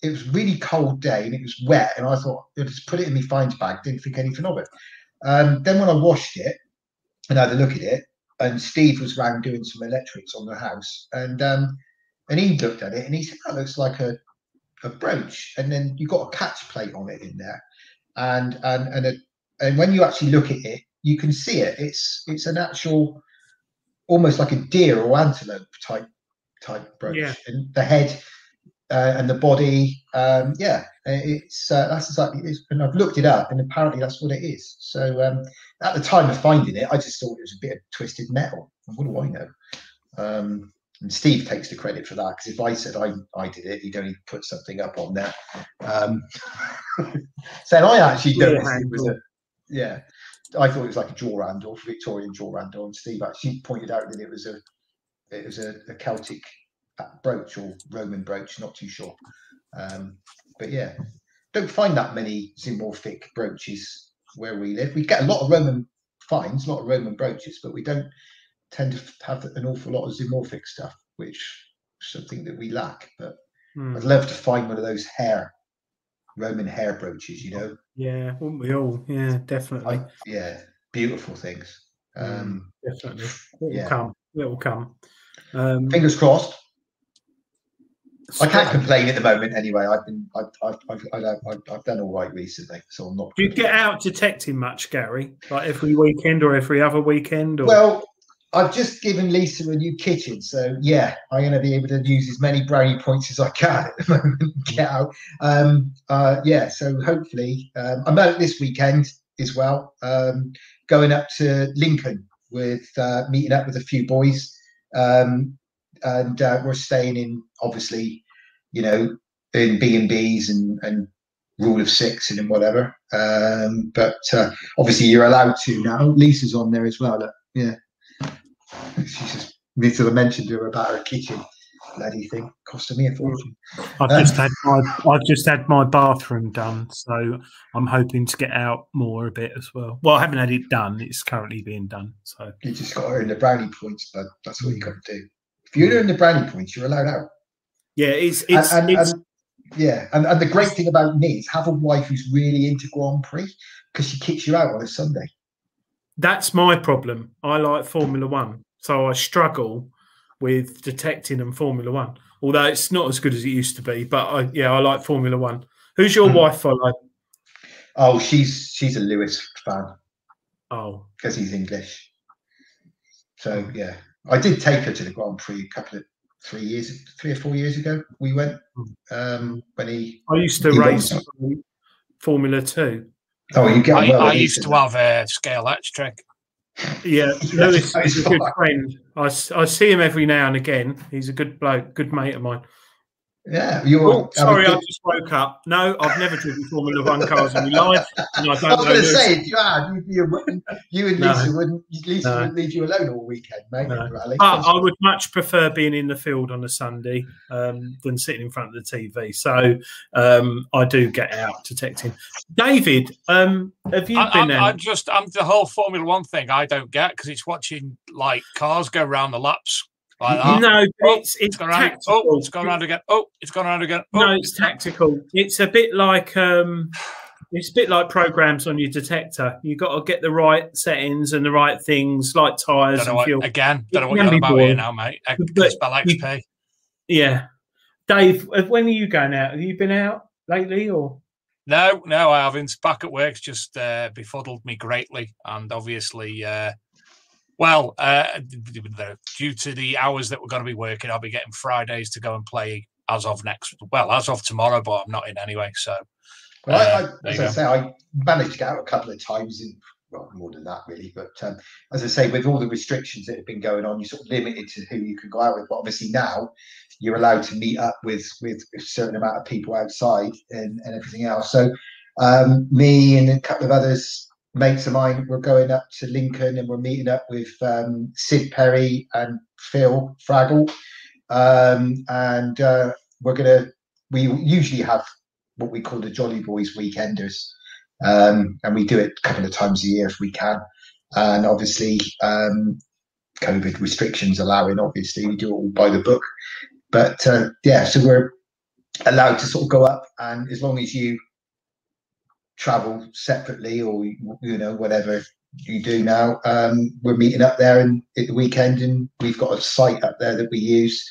it was really cold day and it was wet, and I thought I'll just put it in my finds bag. Didn't think anything of it. Um, then when I washed it and I had a look at it, and Steve was round doing some electrics on the house, and um, and he looked at it and he said that looks like a a brooch, and then you got a catch plate on it in there, and and and a, and when you actually look at it, you can see it. It's it's an actual almost like a deer or antelope type type brooch, Yeah. and the head uh, and the body. Um, yeah, it's uh, that's exactly. It's, and I've looked it up, and apparently that's what it is. So um, at the time of finding it, I just thought it was a bit of twisted metal. What do I know? Um, and Steve takes the credit for that because if I said I, I did it, he'd only put something up on there. Um, *laughs* so I actually Yeah, noticed it was a yeah. I thought it was like a jaw handle, Victorian jaw handle, and Steve actually pointed out that it was a it was a, a Celtic uh, brooch or Roman brooch, not too sure. Um, but yeah, don't find that many zoomorphic brooches where we live. We get a lot of Roman finds, a lot of Roman brooches, but we don't tend to have an awful lot of zoomorphic stuff, which is something that we lack. But Hmm. I'd love to find one of those hair Roman hair brooches, you know. Yeah, wouldn't we all? Yeah, definitely. I, yeah, beautiful things. Um, definitely. It will yeah. come. It will come. Um, fingers crossed. I can't complain at the moment. Anyway, I've been, I've, I've, I've, I've, I've, I've done all right recently, so I'm not. Do you get out detecting much, Gary? Like every weekend or every other weekend? Or Well, I've just given Lisa a new kitchen, so yeah, I'm going to be able to use as many brownie points as I can at the *laughs* moment. Get out, um, uh, yeah. So hopefully, um, I'm out this weekend as well. Um, going up to Lincoln with uh, meeting up with a few boys, um, and uh, we're staying in obviously, you know, in B and B's and and rule of six and in whatever. Um, but uh, obviously, you're allowed to now. Lisa's on there as well. Look, yeah. She just needs to mention to her about her kitchen bloody thing costing me a fortune. I've just had my I've just had my bathroom done, so I'm hoping to get out more a bit as well. Well, I haven't had it done; it's currently being done. So You just got to earn the brownie points, but that's what you got to do. If you earn the brownie points, you're allowed out. yeah, it's it's, and, it's and- yeah, and, and the great thing about me is have a wife who's really into Grand Prix because she kicks you out on a Sunday. that's my problem. I like Formula One, so I struggle with detecting and Formula One. Although it's not as good as it used to be, but I, yeah, I like Formula One. Who's your hmm. wife follow? Oh, she's she's a Lewis fan Oh, because he's English. So oh. yeah, I did take her to the Grand Prix a couple of three years, three or four years ago. We went um, when he. I used to race Formula Two. Oh, you get I, well. I used Lisa to have a scale electric. *laughs* Yeah, Lewis is is a good fine. friend. I, s- I see him every now and again. He's a good bloke, good mate of mine. Yeah, you're. Oh, sorry, I just woke up. No, I've never driven Formula One cars in my life, and I I was don't know. going to say, if you had, you'd be a, you and No. Lisa wouldn't. Lisa No. wouldn't leave you alone all weekend, mate. No. Rally. But I would much prefer being in the field on a Sunday um, than sitting in front of the TV. So um, I do get out detecting. David, um, have you I, been I'm. I'm just I'm the whole Formula One thing I don't get because it's watching like cars go round the laps like that. No, oh, it's it's gone around, tactical. oh, it's gone around again. Oh, it's gone around again. Oh, No, it's tactical. It's a bit like um, it's a bit like programs on your detector. You got to get the right settings and the right things, like tires and what, fuel. again. Don't know It what you're about boring. here now, mate. But It's you- XP. Yeah, Dave, when are you going out? Have you been out lately, or No, no, I haven't. Back at work's just uh, befuddled me greatly, and obviously, uh, well, uh, due to the hours that we're going to be working, I'll be getting Fridays to go and play as of next, well, as of tomorrow, but I'm not in anyway. So, Well, uh, I, as I go. say, I managed to get out a couple of times in, well, more than that, really. But um, as I say, with all the restrictions that have been going on, you're sort of limited to who you can go out with. But obviously now you're allowed to meet up with with a certain amount of people outside and, and everything else. So um, me and a couple of others, mates of mine, we're going up to Lincoln and we're meeting up with um, Sid Perry and Phil Fraggle. Um, and uh, we're gonna we usually have what we call the Jolly Boys weekenders, um, and we do it a couple of times a year if we can. And obviously, um, COVID restrictions allowing, obviously, we do it all by the book. But uh, yeah, so we're allowed to sort of go up, and as long as you travel separately or you know whatever you do now, um, we're meeting up there and at the weekend, and we've got a site up there that we use.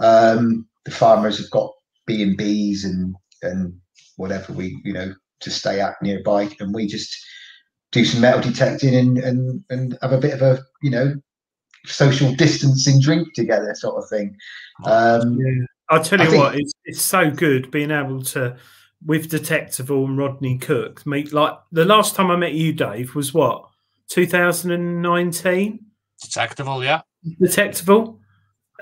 Um, the farmers have got B and B's and and whatever we you know to stay at nearby, and we just do some metal detecting and and and have a bit of a you know social distancing drink together sort of thing. Um, Yeah. I'll tell you think- what, it's it's so good being able to with Detectival and Rodney Cook meet like the last time I met you, Dave, was what 2019. Detectable, yeah. Detectival.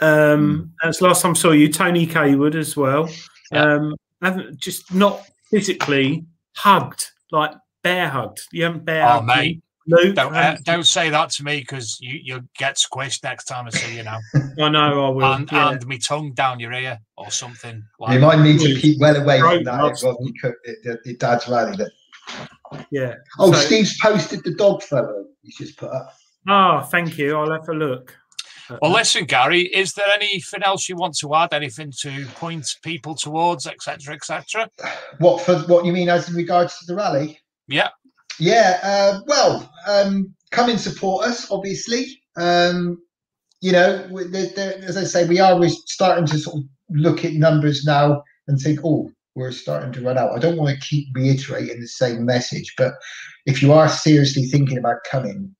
Um, that's the last time I saw you, Tony Kaywood as well. Um, I haven't just not physically hugged, like bear hugged. You haven't bear Oh, hugged me. mate. Luke, Don't, uh, don't say that to me because you, you'll get squished next time I see you now. *laughs* I know I will. and, yeah. and me tongue down your ear or something. Like Remind me to keep well away from that. that's- It was because the, the dad's rally. That yeah. oh, So- Steve's posted the dog photo. He's just put up. Ah, thank you. I'll have a look. Well, listen, Gary, is there anything else you want to add? Anything to point people towards, etc., etc.? What for? What you mean as in regards to the rally? Yeah. Yeah, uh, well, um, come and support us, obviously. Um, you know, there, there, as I say, we are starting to sort of look at numbers now and think, oh, we're starting to run out. I don't want to keep reiterating the same message, but if you are seriously thinking about coming,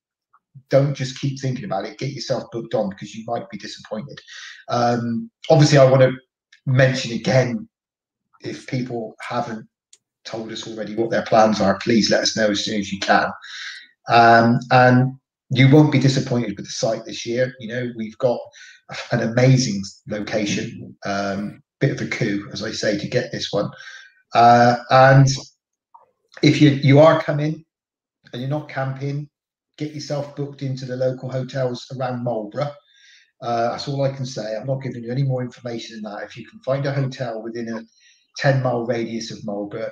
don't just keep thinking about it. Get yourself booked on because you might be disappointed. Um, obviously, I want to mention again if people haven't told us already what their plans are, please let us know as soon as you can. Um, and you won't be disappointed with the site this year. You know, we've got an amazing location, um, bit of a coup, as I say, to get this one. Uh, and if you you are coming and you're not camping, get yourself booked into the local hotels around Marlborough. Uh, that's all I can say. I'm not giving you any more information than that. If you can find a hotel within a 10 mile radius of Marlborough,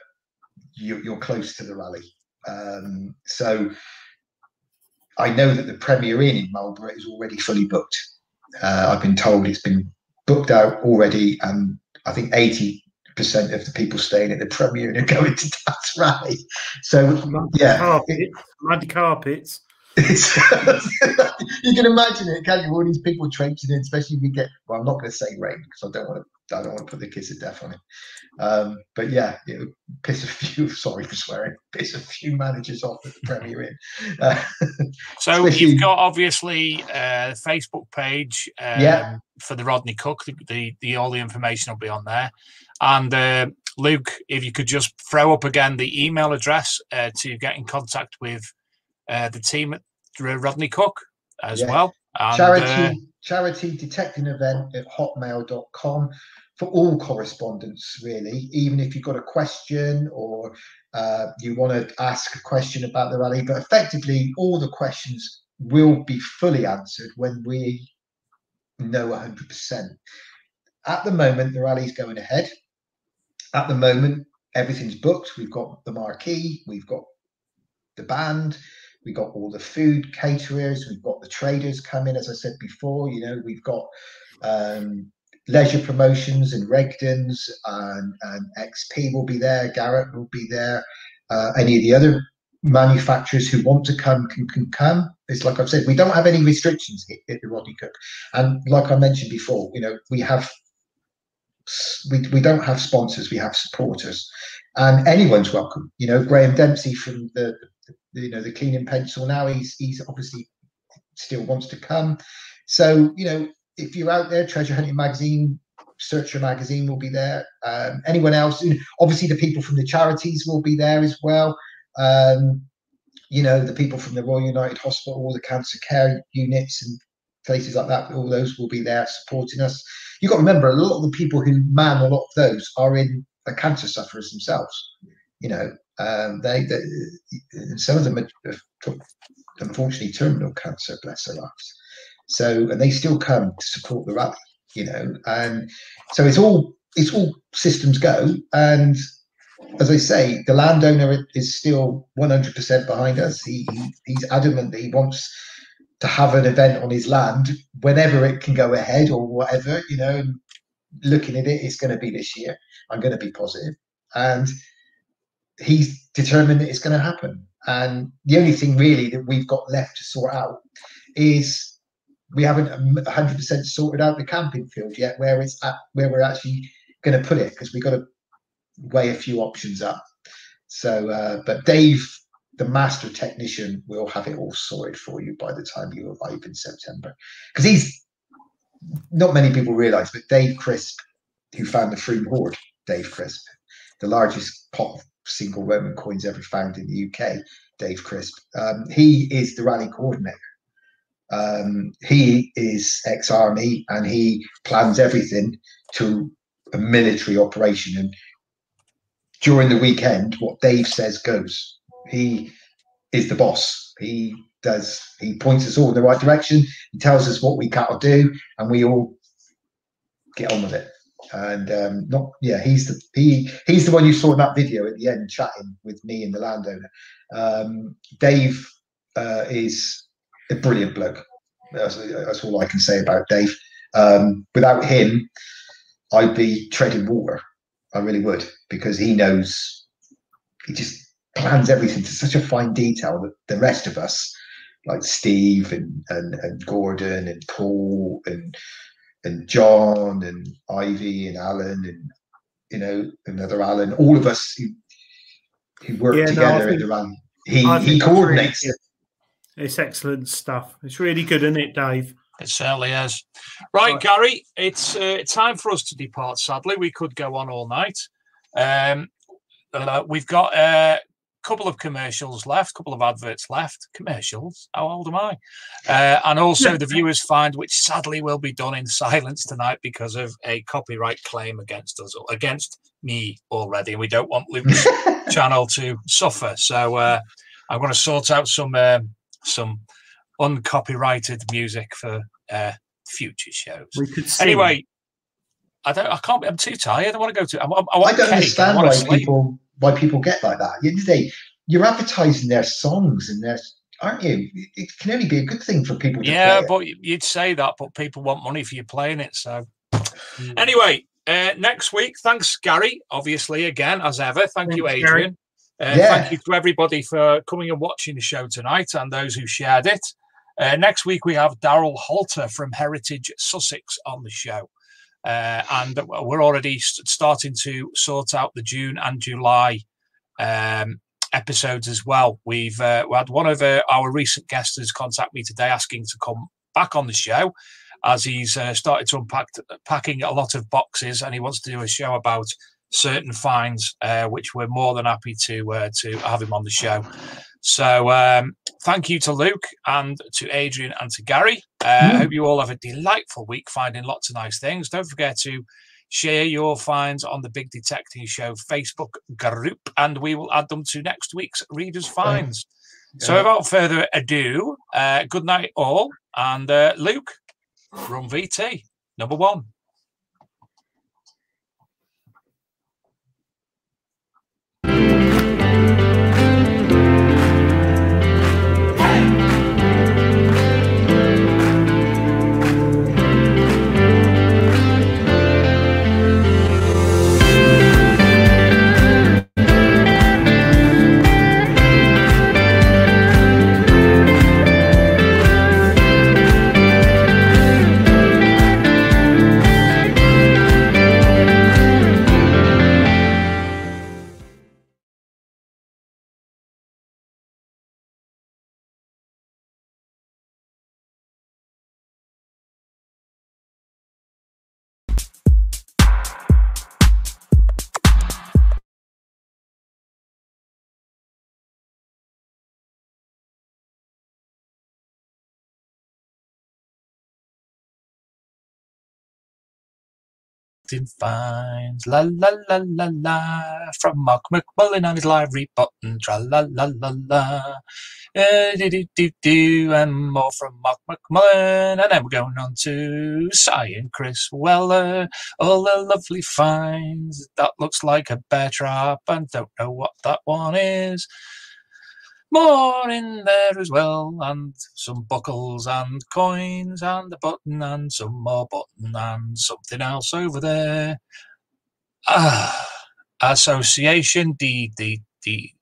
you, you're close to the rally. Um, so I know that the Premier Inn in Marlborough is already fully booked. Uh, I've been told it's been booked out already, and I think 80% of the people staying at the Premier Inn are going to that *laughs* rally. So, yeah. Carpet, mud carpets. *laughs* You can imagine it, can't you? All these people traipsing in, especially if you get. Well, I'm not going to say rain because I don't want to. I don't want to put the kiss of death on it. Um, but yeah, it would piss a few. *laughs* Sorry for swearing. Piss a few managers off at the Premier Inn. Uh, So you've got obviously uh, the Facebook page um, Yeah. for the Rodney Cook. The, the, the all the information will be on there. And uh, Luke, if you could just throw up again the email address uh, to get in contact with uh, the team at Rodney Cook as Yeah. well. And, charity uh, charity detecting event at hotmail.com for all correspondence, really. Even if you've got a question or uh, you want to ask a question about the rally, but effectively, all the questions will be fully answered when we know 100%. At the moment, the rally's going ahead. At the moment, everything's booked. We've got the marquee, we've got the band, we've got all the food caterers, we've got the traders coming, as I said before. You know, we've got um, leisure promotions and Regtons and, and XP will be there, Garrett will be there, uh, any of the other manufacturers who want to come can, can come. It's like I've said, we don't have any restrictions here at the Rodney Cook. And like I mentioned before, you know, we have we, we don't have sponsors, we have supporters. And anyone's welcome. You know, Graham Dempsey from the, the you know the cleaning pencil now, he's he's obviously still wants to come. So, you know, if you're out there, Treasure Hunting Magazine, Searcher Magazine will be there. Um, anyone else, obviously the people from the charities will be there as well. Um, you know, the people from the Royal United Hospital, all the cancer care units and places like that, all those will be there supporting us. You've got to remember, a lot of the people who man a lot of those are in are cancer sufferers themselves. You know, um, they, they some of them are, unfortunately terminal cancer, bless their lives. So, and they still come to support the rally. You know, and so it's all it's all systems go. And as I say, the landowner is still 100% behind us. He, he he's adamant that he wants to have an event on his land whenever it can go ahead or whatever. You know, looking at it, it's going to be this year. I'm going to be positive, and he's determined that it's going to happen. And the only thing really that we've got left to sort out is we haven't 100% sorted out the camping field yet, where it's at, where we're actually going to put it, because we've got to weigh a few options up. So, uh, but Dave, the master technician, will have it all sorted for you by the time you arrive in September, because he's not many people realise, but Dave Crisp, who found the Frome Hoard, Dave Crisp, the largest pot of single Roman coins ever found in the UK, Dave Crisp, um, he is the rally coordinator. Um, he is ex-army and he plans everything to a military operation. And during the weekend, what Dave says goes. He is the boss. He does. He points us all in the right direction. He tells us what we to do, and we all get on with it. And um, not yeah, he's the he he's the one you saw in that video at the end chatting with me and the landowner. Um, Dave uh, is a brilliant bloke. That's, that's all I can say about Dave. Um, without him, I'd be treading water. I really would because he knows. He just plans everything to such a fine detail that the rest of us, like Steve and and, and Gordon and Paul and and John and Ivy and Alan and you know another Alan, all of us who, who work Yeah, no, together think- at the run. He I he think that's really coordinates. It's excellent stuff. It's really good, isn't it, Dave? It certainly is. Right, Gary, it's uh, time for us to depart. Sadly, we could go on all night. Um, uh, we've got a couple of commercials left, a couple of adverts left. Commercials? How old am I? Uh, and also *laughs* the viewers find, which sadly will be done in silence tonight because of a copyright claim against us, or against me already, and we don't want Luke's *laughs* channel to suffer. So uh, I'm going to sort out some um, some uncopyrighted music for uh, future shows. We could sing. Anyway, I don't. I can't. I'm too tired. I want to go to. I, want- I, want I don't cake, understand I want why sleep. people why people get like that. At the end of the day, you're advertising their songs and their aren't you? It- It can only be a good thing for people. To Yeah, play it. but you'd say that, but people want money for you playing it. So, anyway, uh, next week, thanks, Gary. Obviously, again as ever, thank you, Adrian. Gary. Uh, Yeah. Thank you to everybody for coming and watching the show tonight, and those who shared it. Uh, next week we have Daryl Halter from Heritage Sussex on the show, uh, and we're already st- starting to sort out the June and July um, episodes as well. We've uh, we had one of uh, our recent guests has contact me today asking to come back on the show as he's uh, started to unpack packing a lot of boxes and he wants to do a show about certain finds, uh, which we're more than happy to uh, to have him on the show. So um, thank you to Luke and to Adrian and to Gary. Uh, I Mm. hope you all have a delightful week finding lots of nice things. Don't forget to share your finds on the Big Detecting Show Facebook group, and we will add them to next week's Readers' Finds. So, Yeah. without further ado, uh, good night, all. And uh, Luke, from VT, number one. Captain finds la la la la la. From Mark McMullen on his library button tra la la la la. Uh, do do do do and more from Mark McMullen. And then we're going on to Cy and Chris Weller. All the lovely finds. That looks like a bear trap and don't know what that one is more in there as well, and some buckles and coins and a button and some more button and something else over there. Ah, Association D D D.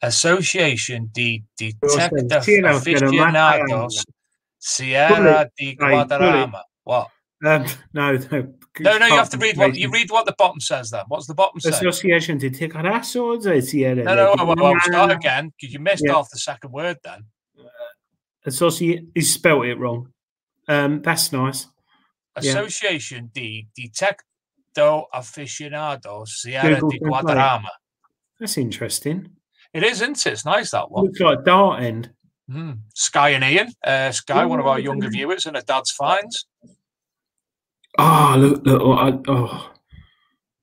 Association D Detective Aficionados Sierra. Hey, Guadarrama. What? Um, no, no. No, no, you have to read what you read what the bottom says then. What's the bottom say? Association de Ticarasos, Sierra. No, no, well, well, start again because you missed Yeah. off the second word then. Associate. He spelt it wrong. Um, that's nice. Yeah. Association di Detecto Aficionados Sierra Google di Translate. Guadarrama. That's interesting. It is, isn't it? It's nice that one. Looks like Dart End. Mm. Sky and Ian. Uh, Sky, one of our younger viewers, and a dad's finds. Oh, look, look. Oh, oh.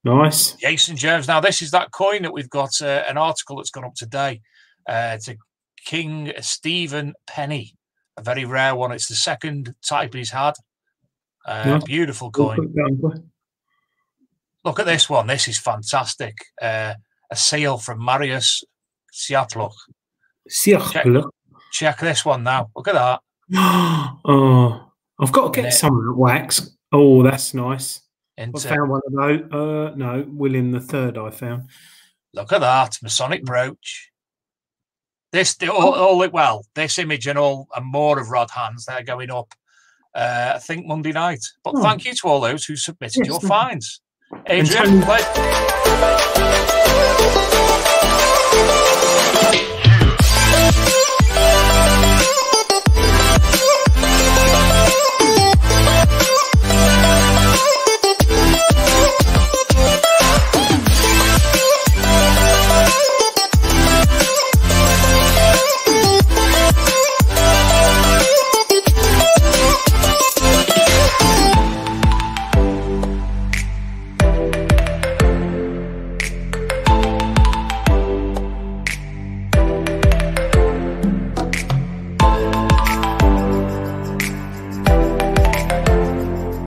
nice. Jason Jones. Now, this is that coin that we've got uh, an article that's gone up today. Uh, it's a King Stephen Penny, a very rare one. It's the second type he's had. Uh, Nice. Beautiful coin. put that on quick. Look at this one. This is fantastic. Uh, a seal from Marius Siapluk. Check, check this one now. Look at that. *gasps* oh, I've got to get some wax. Oh, that's nice. I found one of those. Uh, no, William the Third. I found. Look at that Masonic brooch. This all, all well, this image and all and more of Rod Hands they're going up. Uh, I think Monday night. But Oh. thank you to all those who submitted Yes, your finds. And Adrian,